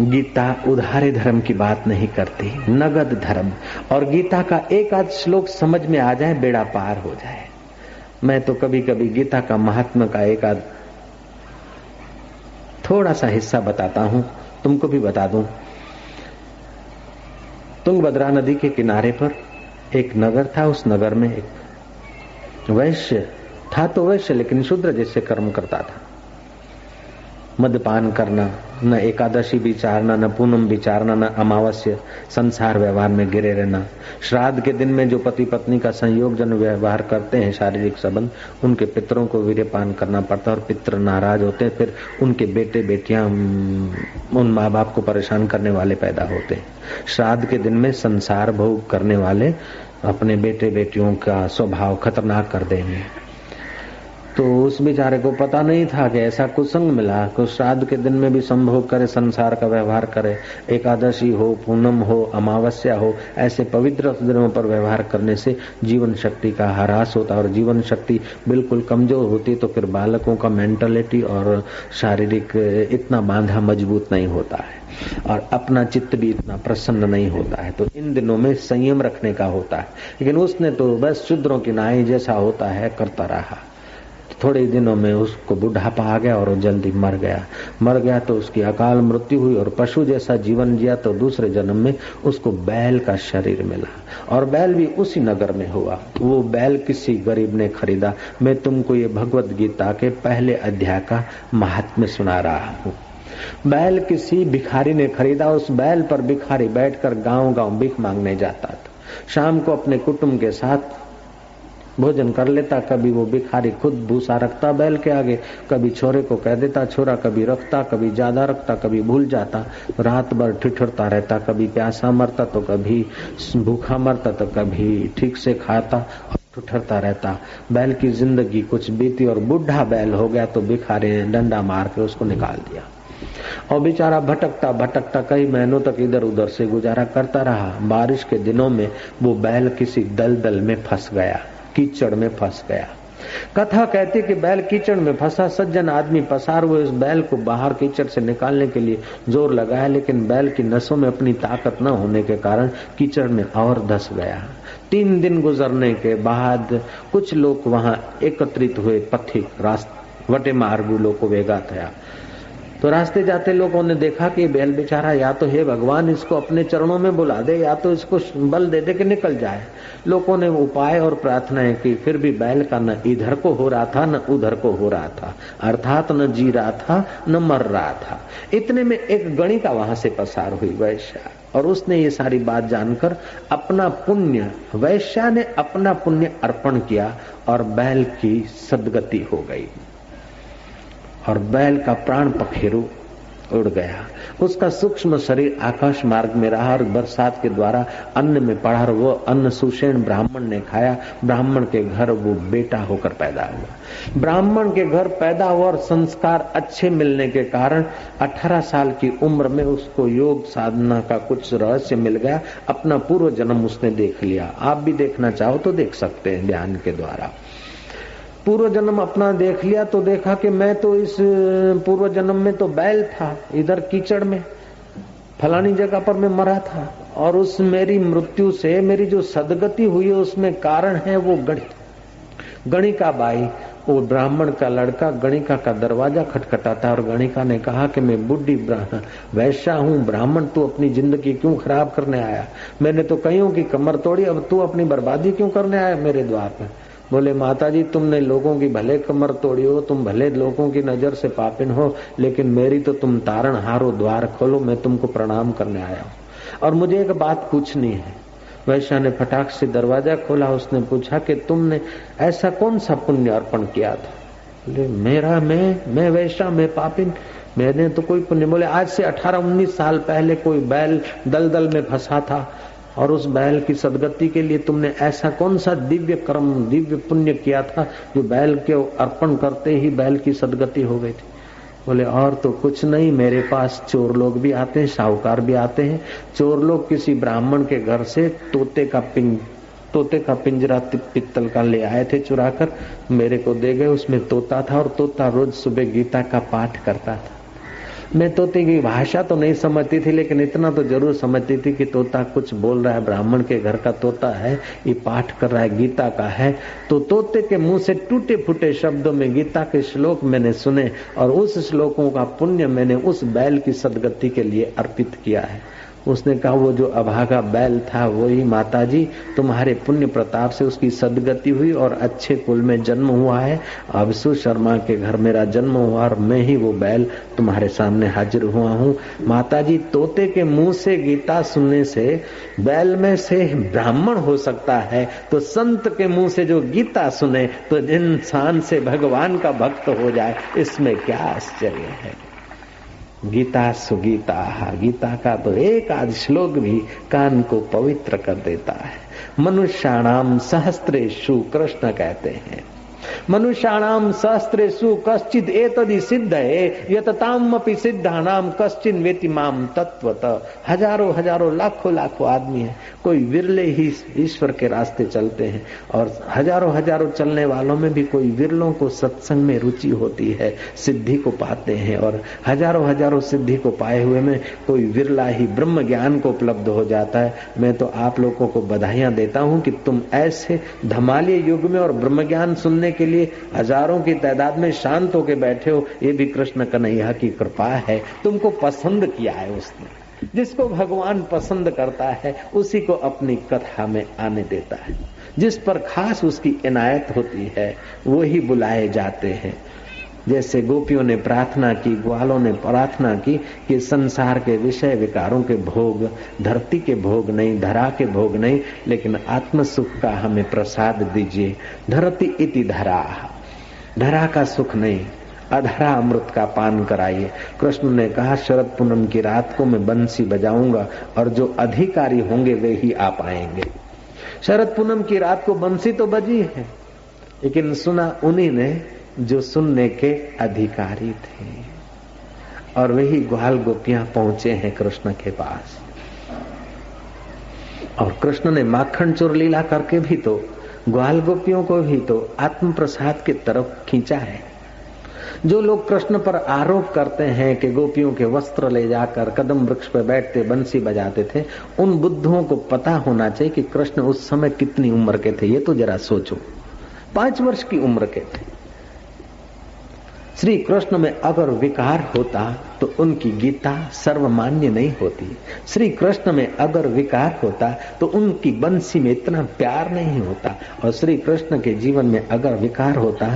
गीता उधारे धर्म की बात नहीं करती, नगद धर्म। और गीता का एक आध श्लोक समझ में आ जाए, बेड़ा पार हो जाए। मैं तो कभी कभी गीता का महात्मा का एक आध थोड़ा सा हिस्सा बताता हूँ, तुमको भी बता दूँ। तुंगभद्रा नदी के किनारे पर एक नगर था, उस नगर में एक वैश्य था तो वैश्य लेकिन शूद्र जैसे कर्म करता था। मदपान करना, न एकादशी विचारना, न पूनम विचारना, न अमावस्या, संसार व्यवहार में गिरे रहना। श्राद्ध के दिन में जो पति पत्नी का संयोग जन व्यवहार करते हैं, शारीरिक संबंध, उनके पितरों को वीरपान करना पड़ता है और पितर नाराज़ होते हैं, फिर उनके बेटे बेटियाँ उन माँ बाप को परेशान करने वाले पैदा होते हैं। श्राद्ध के दिन में संसार भोग करने वाले अपने बेटे बेटियों का स्वभाव खतरनाक कर देंगे। तो उस बेचारे को पता नहीं था कि ऐसा कुसंग मिला कि श्राद्ध के दिन में भी संभोग करे, संसार का व्यवहार करे, एकादशी हो, पूनम हो, अमावस्या हो, ऐसे पवित्र दिनों पर व्यवहार करने से जीवन शक्ति का ह्रास होता और जीवन शक्ति बिल्कुल कमज़ोर होती तो फिर बालकों का मेंटलिटी और शारीरिक इतना बांधा मज़बूत नहीं होता है और अपना चित्त भी इतना प्रसन्न नहीं होता है। तो इन दिनों में संयम रखने का होता है। लेकिन उसने तो बस शुद्रों की नाई जैसा होता है, करता रहा। थोड़े दिनों में उसको बुढ़ापा आ गया और वो जल्दी मर गया। मर गया तो उसकी अकाल मृत्यु हुई और पशु जैसा जीवन जिया तो दूसरे जन्म में उसको बैल का शरीर मिला। और बैल भी उसी नगर में हुआ। वो बैल किसी गरीब ने खरीदा। मैं तुमको ये भगवत गीता के पहले अध्याय का महात्म्य सुना रहा हूँ। बैल किसी भिखारी ने खरीदा। उस बैल पर भिखारी बैठकर गाँव गाँव भिख मांगने जाता था। शाम को अपने कुटुंब के साथ भोजन कर लेता, कभी वो भिखारी खुद भूसा रखता बैल के आगे, कभी छोरे को कह देता, छोरा कभी रखता, कभी ज़्यादा रखता, कभी भूल जाता, रात भर ठिठुरता रहता, कभी प्यासा मरता तो कभी भूखा मरता तो कभी ठीक से खाता ठुठरता रहता। बैल की ज़िंदगी कुछ बीती और बुढ़ा बैल हो गया तो भिखारी ने डंडा मार के उसको निकाल दिया। और बेचारा भटकता भटकता कई महीनों तक इधर उधर से गुजारा करता रहा। बारिश के दिनों में वो बैल किसी दल दल में फंस गया। कीचड़ में फंस गया। कथा कहती कि बैल कीचड़ में फंसा, सज्जन आदमी पसार हुए उस बैल को बाहर कीचड़ से निकालने के लिए ज़ोर लगाया, लेकिन बैल की नसों में अपनी ताकत न होने के कारण कीचड़ में और धस गया। तीन दिन गुजरने के बाद कुछ लोग वहाँ एकत्रित हुए पथिक रास्ते वटे मार्गू लोग को वेगा थया तो रास्ते जाते लोगों ने देखा कि बैल बेचारा या तो हे भगवान, इसको अपने चरणों में बुला दे, या तो इसको बल दे दे कि निकल जाए। लोगों ने उपाय और प्रार्थनाएँ की, फिर भी बैल का न इधर को हो रहा था, न उधर को हो रहा था। अर्थात न जी रहा था, न मर रहा था। इतने में एक गणिका वहाँ से पसार हुई वैश्या। और उसने ये सारी बात जानकर अपना पुण्य, वैश्या ने अपना पुण्य अर्पण किया और बैल की सदगति हो गई। और बैल का प्राण पखेरु उड़ गया। उसका सूक्ष्म शरीर आकाश मार्ग में रहा और बरसात के द्वारा अन्न में पड़ा और वो अन्न सुषेण ब्राह्मण ने खाया। ब्राह्मण के घर वो बेटा होकर पैदा हुआ। ब्राह्मण के घर पैदा हुआ और संस्कार अच्छे मिलने के कारण 18 साल की उम्र में उसको योग साधना का कुछ रहस्य मिल गया। अपना पूर्व जन्म उसने देख लिया। आप भी देखना चाहो तो देख सकते हैं ध्यान के द्वारा। पूर्व जन्म अपना देख लिया तो देखा कि मैं तो इस पूर्व जन्म में तो बैल था, इधर कीचड़ में, फलानी जगह पर मैं मरा था, और उस मेरी मृत्यु से मेरी जो सदगति हुई उसमें कारण है वो गणित। गणिका बाई, वो ब्राह्मण का लड़का गणिका का दरवाज़ा खटखटाता और गणिका ने कहा कि मैं बुढ़ी ब्राह्मण, वैश्या हूँ, ब्राह्मण, तू अपनी ज़िंदगी क्यों खराब करने आया? मैंने तो कईयों की कमर तोड़ी, अब तू अपनी बर्बादी क्यों करने आया मेरे द्वार पर? बोले माता जी तुमने लोगों की भले कमर तोड़ी हो, तुम भले लोगों की नज़र से पापिन हो, लेकिन मेरी तो तुम तारण हारो द्वार खोलो, मैं तुमको प्रणाम करने आया हूँ। और मुझे एक बात पूछनी है। वैश्या ने फटाक से दरवाज़ा खोला, उसने पूछा कि तुमने ऐसा कौन सा पुण्य अर्पण किया था? बोले, मेरा, मैं मैं वैश्या, मैं पापिन। मैंने तो कोई पुण्य बोले, आज से 18-19 साल पहले कोई बैल दलदल में फंसा था। और उस बैल की सदगति के लिए तुमने ऐसा कौन सा दिव्य कर्म, दिव्य पुण्य किया था, जो बैल के अर्पण करते ही बैल की सदगति हो गई थी? बोले, और तो कुछ नहीं, मेरे पास चोर लोग भी आते हैं, साहूकार भी आते हैं। चोर लोग किसी ब्राह्मण के घर से तोते का पिंग तोते का पिंजरा पित्तल का ले आए थे चुरा कर मेरे को दे गए, उसमें तोता था और तोता रोज सुबह गीता का पाठ करता था। मैं तोते की भाषा तो नहीं समझती थी, लेकिन इतना तो ज़रूर समझती थी कि तोता कुछ बोल रहा है, ब्राह्मण के घर का तोता है, ये पाठ कर रहा है, गीता का है। तो तोते के मुँह से टूटे फूटे शब्दों में गीता के श्लोक मैंने सुने और उस श्लोकों का पुण्य मैंने उस बैल की सदगति के लिए अर्पित किया है। उसने कहा, वो जो अभागा बैल था, वही माता जी तुम्हारे पुण्य प्रताप से उसकी सदगति हुई और अच्छे कुल में जन्म हुआ है। अवसु शर्मा के घर मेरा जन्म हुआ और मैं ही वो बैल तुम्हारे सामने हाजिर हुआ हूँ। माता जी तोते के मुँह से गीता सुनने से बैल में से ब्राह्मण हो सकता है। तो संत के मुँह से जो गीता सुने तो इंसान से भगवान का भक्त हो जाए। इसमें क्या आश्चर्य है? गीता सुगीता गीता का तो एक आदि श्लोक भी कान को पवित्र कर देता है। मनुष्याणाम सहस्त्रेशु कृष्ण कहते हैं। मनुष्याणाम सहस्त्रेशु कश्चित एतदि सिद्ध है यतताम अपनी सिद्धानाम कश्चिन वेति माम तत्वत हज़ारों हज़ारों, लाखों लाखों आदमी है। कोई विरले ही ईश्वर के रास्ते चलते हैं। और हज़ारों हज़ारों चलने वालों में भी कोई विरलों को सत्संग में रुचि होती है, सिद्धि को पाते हैं। और हज़ारों हज़ारों सिद्धि को पाए हुए में कोई विरला ही ब्रह्म ज्ञान को उपलब्ध हो जाता है। मैं तो आप लोगों को बधाइयाँ देता हूँ कि तुम ऐसे धमालिय युग में और ब्रह्म ज्ञान सुनने के लिए हज़ारों की तादाद में शांत होके बैठे हो, ये भी कृष्ण कन्हैया की कृपा है। तुमको पसंद किया है उसने। जिसको भगवान पसंद करता है, उसी को अपनी कथा में आने देता है। जिस पर खास उसकी इनायत होती है वही बुलाए जाते हैं। जैसे गोपियों ने प्रार्थना की, ग्वालों ने प्रार्थना की कि संसार के विषय विकारों के भोग, धरती के भोग नहीं, धरा के भोग नहीं, लेकिन आत्म सुख का हमें प्रसाद दीजिए। धरती इति धरा। धरा का सुख नहीं, अधरा अमृत का पान कराइए। कृष्ण ने कहा, शरद पूनम की रात को मैं बंसी बजाऊँगा और जो अधिकारी होंगे वे ही आ पाएँगे शरद पूनम की रात को बंसी तो बजी है, लेकिन सुना उन्हीं ने जो सुनने के अधिकारी थे। और वही ग्वाल गोपियाँ पहुँचे हैं कृष्ण के पास। और कृष्ण ने माखन चोर लीला करके भी तो ग्वाल गोपियों को भी तो आत्म प्रसाद की तरफ़ खींचा है। जो लोग कृष्ण पर आरोप करते हैं कि गोपियों के वस्त्र ले जाकर कदम वृक्ष पर बैठते, बंसी बजाते थे, उन बुद्धों को पता होना चाहिए कि कृष्ण उस समय कितनी उम्र के थे। ये तो जरा सोचो। पाँच वर्ष की उम्र के थे। श्री कृष्ण में अगर विकार होता तो उनकी गीता सर्वमान्य नहीं होती। श्री कृष्ण में अगर विकार होता तो उनकी बंसी में इतना प्यार नहीं होता। और श्री कृष्ण के जीवन में अगर विकार होता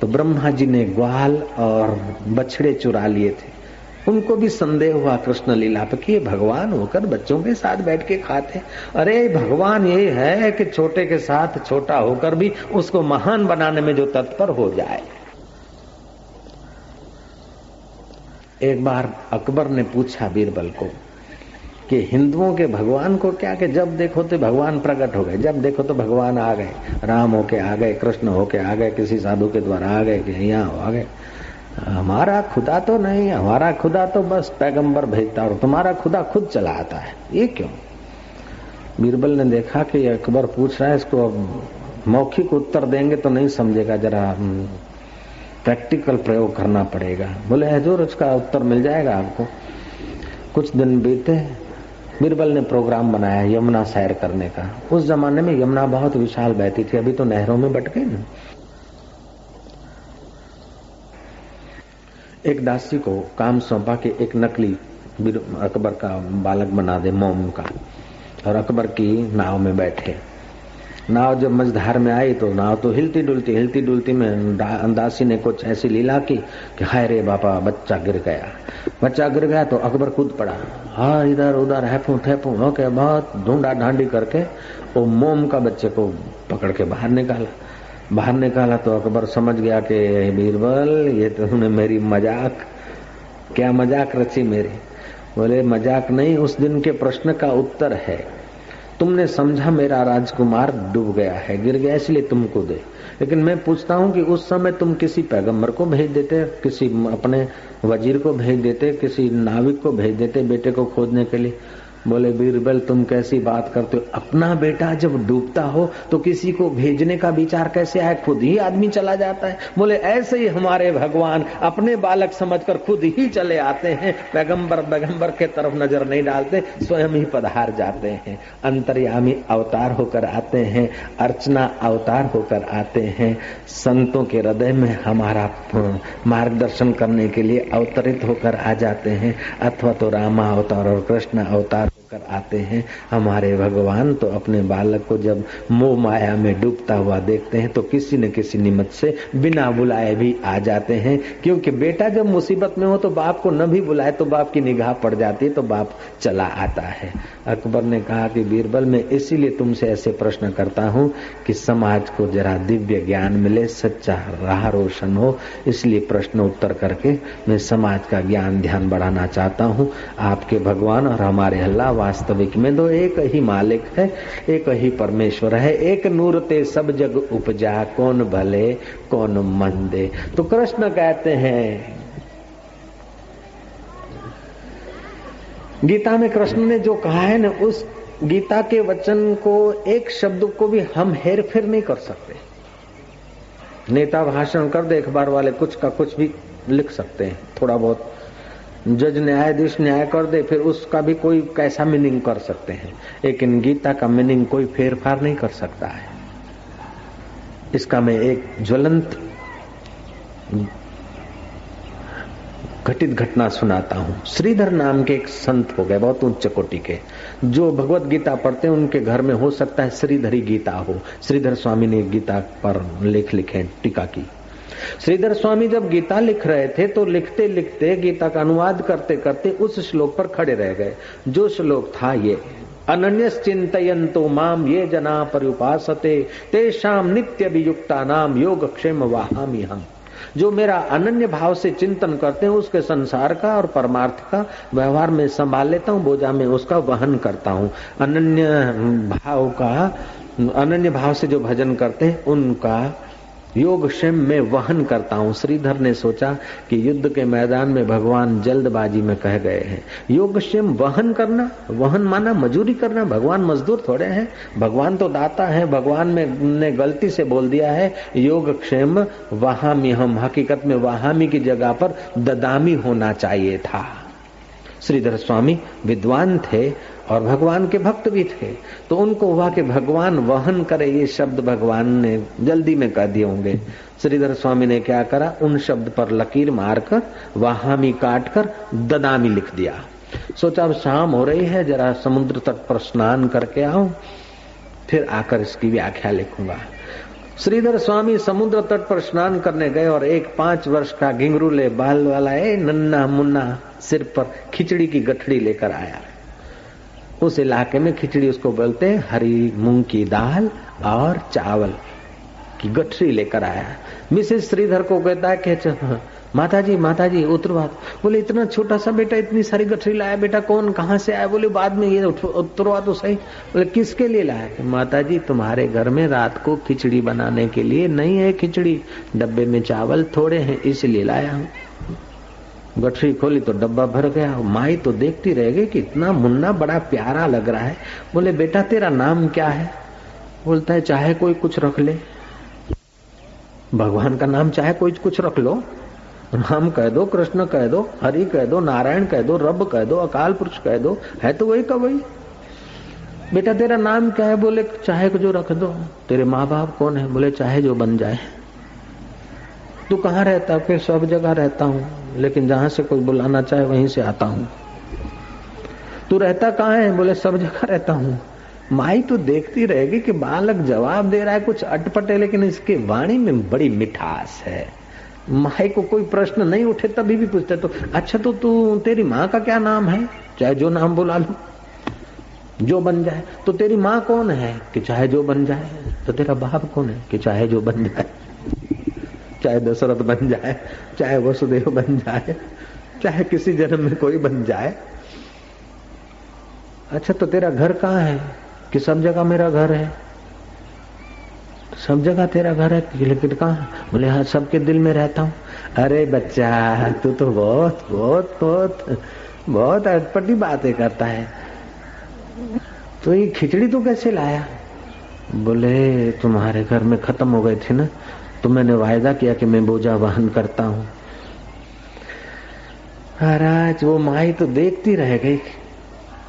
तो ब्रह्मा जी ने ग्वाल और बछड़े चुरा लिए थे। उनको भी संदेह हुआ, कृष्ण लीला पर, कि भगवान होकर बच्चों के साथ बैठ के खाते अरे भगवान ये है कि छोटे के साथ, छोटा होकर भी उसको महान बनाने में जो तत्पर हो जाए। एक बार अकबर ने पूछा बीरबल को कि हिंदुओं के भगवान को क्या कि जब देखो तो भगवान प्रकट हो गए, जब देखो तो भगवान आ गए, राम होके आ गए, कृष्ण होके आ गए, किसी साधु के द्वारा आ गए कि यहाँ आ गए। हमारा खुदा तो नहीं, हमारा खुदा तो बस पैगंबर भेजता और तुम्हारा खुदा खुद चला आता है, ये क्यों? बीरबल ने देखा कि अकबर पूछ रहा है, इसको अब मौखिक उत्तर देंगे तो नहीं समझेगा, जरा प्रैक्टिकल प्रयोग करना पड़ेगा। बोले हजूर उसका उत्तर मिल जाएगा आपको। कुछ दिन बीते, बीरबल ने प्रोग्राम बनाया यमुना सैर करने का। उस जमाने में यमुना बहुत विशाल बहती थी, अभी तो नहरों में बट गई ना। एक दासी को काम सौंपा के एक नकली अकबर का बालक बना दे, मोम का, और अकबर की नाव में बैठे। नाव जब मझधार में आई तो नाव तो हिलती डुलती हिलती डुलती में दासी ने कुछ ऐसी लीला की कि हाय रे बापा, बच्चा गिर गया। बच्चा गिर गया तो अकबर कूद पड़ा। हाँ इधर उधर हैफू ठैफू होके बहुत ढूंढा ढांडी करके वो मोम का बच्चे को पकड़ के बाहर निकाला। बाहर निकाला तो अकबर समझ गया कि बीरबल, ये तो तुमने मेरी मज़ाक, क्या मज़ाक रची मेरी? बोले, मज़ाक नहीं, उस दिन के प्रश्न का उत्तर है। तुमने समझा मेरा राजकुमार डूब गया है, गिर गया, इसलिए तुमको दे। लेकिन मैं पूछता हूँ कि उस समय तुम किसी पैगंबर को भेज देते, किसी अपने वज़ीर को भेज देते, किसी नाविक को भेज देते बेटे को खोदने के लिए? बोले, बीरबल, तुम कैसी बात करते हो? अपना बेटा जब डूबता हो तो किसी को भेजने का विचार कैसे आए? खुद ही आदमी चला जाता है। बोले, ऐसे ही हमारे भगवान अपने बालक समझकर खुद ही चले आते हैं। पैगंबर पैगंबर के तरफ़ नज़र नहीं डालते, स्वयं ही पधार जाते हैं। अंतर्यामी अवतार होकर आते हैं, अर्चना अवतार होकर आते हैं। संतों के हृदय में हमारा मार्गदर्शन करने के लिए अवतरित होकर आ जाते हैं। अथवा तो रामा अवतार और कृष्ण अवतार कर आते हैं। हमारे भगवान तो अपने बालक को जब मोह माया में डूबता हुआ देखते हैं तो किसी न किसी निमित्त से बिना बुलाए भी आ जाते हैं। क्योंकि बेटा जब मुसीबत में हो तो बाप को न भी बुलाए तो बाप की निगाह पड़ जाती है तो बाप चला आता है। अकबर ने कहा कि, बीरबल, मैं इसीलिए तुमसे ऐसे प्रश्न करता हूँ कि समाज को जरा दिव्य ज्ञान मिले, सच्चा राह रोशन हो। इसलिए प्रश्न उत्तर करके मैं समाज का ज्ञान ध्यान बढ़ाना चाहता हूँ। आपके भगवान और हमारे अल्लाह वास्तविक में दो, एक ही मालिक है, एक ही परमेश्वर है, एक नूर ते सब जग उपजा, कौन भले, कौन मंदे। तो कृष्ण कहते हैं, गीता में कृष्ण ने जो कहा है ना, उस गीता के वचन को, एक शब्द को भी हम हेर फेर नहीं कर सकते। नेता भाषण कर दे, अखबार वाले कुछ का कुछ भी लिख सकते हैं, थोड़ा बहुत। जज न्यायाधीश न्याय कर दे, फिर उसका भी कोई कैसा मीनिंग कर सकते हैं? लेकिन गीता का मीनिंग कोई फेरफार नहीं कर सकता है। इसका मैं एक ज्वलंत, घटित घटना सुनाता हूँ। श्रीधर नाम के एक संत हो गए, बहुत उच्च कोटि के। जो भगवत गीता पढ़ते हैं, उनके घर में हो सकता है श्रीधरी गीता हो। श्रीधर स्वामी ने गीता पर लेख लिखे टीका की। श्रीधर स्वामी जब गीता लिख रहे थे तो लिखते लिखते, गीता का अनुवाद करते करते उस श्लोक पर खड़े रह गए। जो श्लोक था ये अनन्य चिंतयंतो माम ये जना परिपासते तेषाम नित्य वियुक्ता नाम योग क्षेम वाहामी हम जो मेरा अनन्य भाव से चिंतन करते हैं, उसके संसार का और परमार्थ का व्यवहार में संभाल लेता हूँ, बोझा में उसका वहन करता हूँ। अनन्य भाव का, अनन्य भाव से जो भजन करते हैं, उनका योग क्षेम में वहन करता हूँ। श्रीधर ने सोचा कि युद्ध के मैदान में भगवान जल्दबाजी में कह गए हैं। योग क्षेम वहन करना, वहन माना मजूरी करना। भगवान मजदूर थोड़े हैं। भगवान तो दाता है। भगवान में ने गलती से बोल दिया है, योग क्षेम वहामी हम हकीकत में वहामी की जगह पर ददामी होना चाहिए था। श्रीधर स्वामी विद्वान थे और भगवान के भक्त भी थे। तो उनको हुआ कि भगवान वहन करे, ये शब्द भगवान ने जल्दी में कह दिए होंगे। श्रीधर स्वामी ने क्या करा? उन शब्द पर लकीर मारकर, वहामी काट कर ददामी लिख दिया। सोचा, अब शाम हो रही है, जरा समुद्र तट पर स्नान करके आऊँ, फिर आकर इसकी व्याख्या लिखूँगा। श्रीधर स्वामी समुद्र तट पर स्नान करने गए और एक पाँच वर्ष का घिंगरूले बाल वाला, ए, नन्ना मुन्ना सिर पर खिचड़ी की गठड़ी लेकर आया। उस इलाके में खिचड़ी उसको बोलते हैं, हरी मूंग की दाल और चावल की गठरी लेकर आया। मिसेस श्रीधर को कहता है कि माता जी माता जी उत्तरवाद बोले, इतना छोटा सा बेटा, इतनी सारी गठरी लाया बेटा, कौन कहाँ से आया? बोले, बाद में ये उत्तरवा तो सही। बोले, किसके लिए लाया? माता जी तुम्हारे घर में रात को खिचड़ी बनाने के लिए नहीं है खिचड़ी, डब्बे में चावल थोड़े हैं, इसलिए लाया हूँ। गठरी खोली तो डब्बा भर गया। माई तो देखती रह गई कि इतना मुन्ना बड़ा प्यारा लग रहा है। बोले, बेटा, तेरा नाम क्या है? बोलता है, चाहे कोई कुछ रख ले। भगवान का नाम चाहे कोई कुछ रख लो। राम कह दो, कृष्ण कह दो, हरि कह दो, नारायण कह दो, रब कह दो, अकाल पुरुष कह दो, है तो वही का वही। बेटा, तेरा नाम क्या है? बोले, चाहे जो रख दो। तेरे माँ बाप कौन है? बोले, चाहे जो बन जाए। तू कहाँ रहता? फिर सब जगह रहता हूँ। लेकिन जहाँ से कोई बुलाना चाहे, वहीं से आता हूँ। तू रहता कहाँ है? बोले, सब जगह रहता हूँ। माई तो देखती रहेगी कि बालक जवाब दे रहा है कुछ अटपटे, लेकिन इसके वाणी में बड़ी मिठास है। माई को कोई प्रश्न नहीं उठे, तभी भी पूछते तो अच्छा तो तू, तेरी माँ का क्या नाम है? चाहे जो नाम बुला लो, जो बन जाए। तो तेरी माँ कौन है? कि चाहे जो बन जाए तो तेरा बाप कौन है? कि चाहे जो बन जाए। चाहे दशरथ बन जाए, चाहे वसुदेव बन जाए, चाहे किसी जन्म में कोई बन जाए। अच्छा तो तेरा घर कहाँ है? कि सब जगह मेरा घर है? सब जगह तेरा घर है, लेकिन कहा बोले हाँ सबके दिल में रहता हूँ। अरे बच्चा, तू तो बहुत बहुत बहुत बहुत अटपटी बातें करता है। तो ये खिचड़ी तो कैसे लाया? बोले, तुम्हारे घर में खत्म हो गए थे ना। तो मैंने वायदा किया कि मैं बोझा वहन करता हूँ। महाराज, वो माई तो देखती रह गई।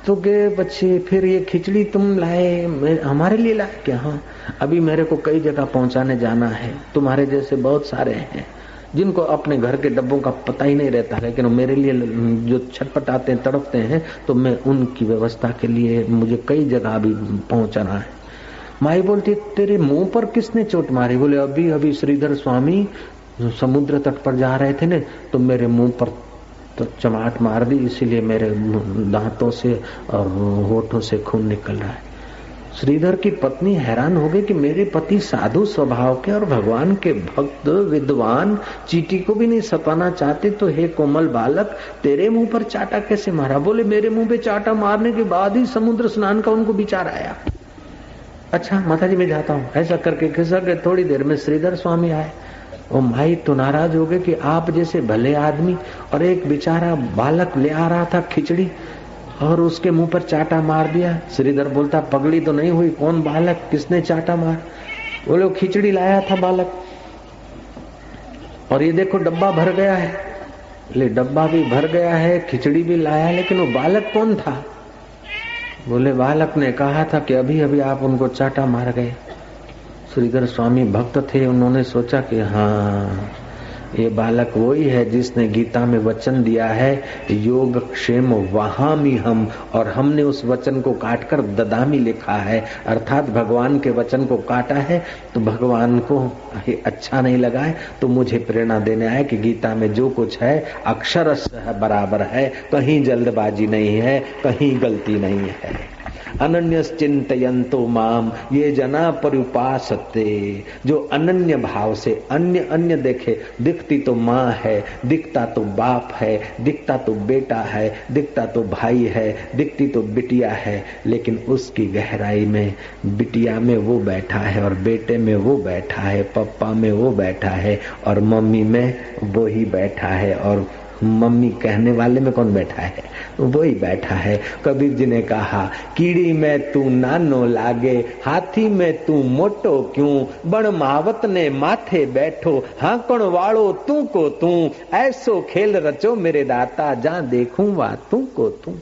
तो गए बच्चे, फिर ये खिचड़ी तुम लाए हमारे लिए लाए क्या? हाँ अभी मेरे को कई जगह पहुँचाने जाना है। तुम्हारे जैसे बहुत सारे हैं, जिनको अपने घर के डब्बों का पता ही नहीं रहता। लेकिन मेरे लिए जो छटपटाते हैं तड़पते हैं तो मैं उनकी व्यवस्था के लिए मुझे कई जगह अभी पहुंचाना है। माई बोलती, तेरे मुँह पर किसने चोट मारी? बोले, अभी अभी श्रीधर स्वामी समुद्र तट पर जा रहे थे ना तो मेरे मुँह पर तो चमाट मार दी, इसीलिए मेरे दांतों से और होठों से खून निकल रहा है. श्रीधर की पत्नी हैरान हो गई कि मेरे पति साधु स्वभाव के और भगवान के भक्त, विद्वान, चीटी को भी नहीं सताना चाहते तो हे कोमल बालक, तेरे मुँह पर चाटा कैसे मारा? बोले, मेरे मुँह पे चाटा मारने के बाद ही समुद्र स्नान का उनको विचार आया। अच्छा माता जी मैं जाता हूँ। ऐसा करके खिसक गए थोड़ी देर में श्रीधर स्वामी आए। वो माई तो नाराज़ हो गए कि आप जैसे भले आदमी और एक बेचारा बालक ले आ रहा था खिचड़ी और उसके मुँह पर चाटा मार दिया। श्रीधर बोलता, पगड़ी तो नहीं हुई, कौन बालक? किसने चाटा मार? वो खिचड़ी लाया था बालक। और ये देखो, डब्बा भर गया है। ले, डब्बा भी भर गया है, खिचड़ी भी लाया, लेकिन वो बालक कौन था? बोले, बालक ने कहा था कि अभी अभी आप उनको चाटा मार गए। श्रीधर स्वामी भक्त थे, उन्होंने सोचा कि हाँ। ये बालक वही है जिसने गीता में वचन दिया है, योग क्षेम वहामी हम, और हमने उस वचन को काटकर ददामी लिखा है। अर्थात भगवान के वचन को काटा है तो भगवान को अच्छा नहीं लगा है तो मुझे प्रेरणा देने आए कि गीता में जो कुछ है अक्षर बराबर है। कहीं जल्दबाजी नहीं है, कहीं गलती नहीं है। अनन्य चिंतयंतो माम। ये जना परिपासते जो अनन्य भाव से अन्य अन्य देखे, दिखती तो माँ है, दिखता तो बाप है, दिखता तो बेटा है, दिखता तो भाई है, दिखती तो बिटिया है, लेकिन उसकी गहराई में बिटिया में वो बैठा है और बेटे में वो बैठा है, पप्पा में वो बैठा है और मम्मी में वो ही बैठा है और मम्मी कहने वाले में कौन बैठा है वो ही बैठा है कबीर जी ने कहा कीड़ी में तू नानो लागे हाथी में तू मोटो क्यों बण महावत ने माथे बैठो हाकण वालो तू को तू ऐसो खेल रचो मेरे दाता जा देखू वा तू को तू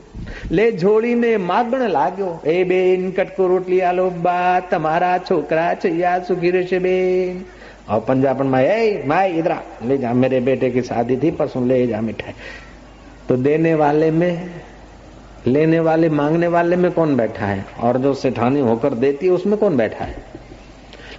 લે જોડીને માગણ લાગ્યો એ બેન કટકો રોટલી આલો બા તમારા છોકરા છે યા સુખી રહેશે બેન और पंजाबन में ए माई इधर ले जा, मेरे बेटे की शादी थी, परसों ले जा मिठाई। तो देने वाले में, लेने वाले, मांगने वाले में कौन बैठा है? और जो सेठानी होकर देती है उसमें कौन बैठा है?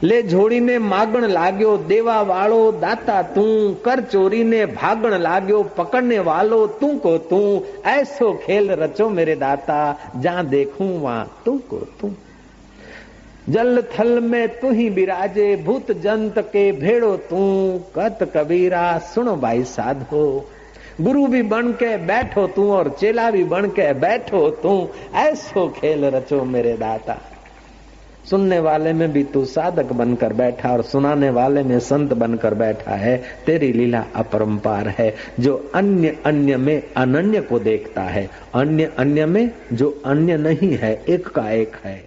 ले झोड़ी ने मागण लाग्यो, देवा वालो, दाता तू, कर चोरी ने भागण लाग्यो, पकड़ने वालो तू को तू, ऐसो खेल रचो मेरे दाता, जहाँ देखूँ वहाँ तू को तू। जल थल में तू ही बिराजे, भूत जंत के भेड़ो तू। कत कबीरा सुनो भाई साधो। गुरु भी बन के बैठो तू और चेला भी बन के बैठो तू। ऐसो खेल रचो मेरे दाता। सुनने वाले में भी तू साधक बनकर बैठा और सुनाने वाले में संत बनकर बैठा है। तेरी लीला अपरंपार है, जो अन्य अन्य में अनन्य को देखता है। अन्य अन्य में जो अन्य नहीं है, एक का एक है।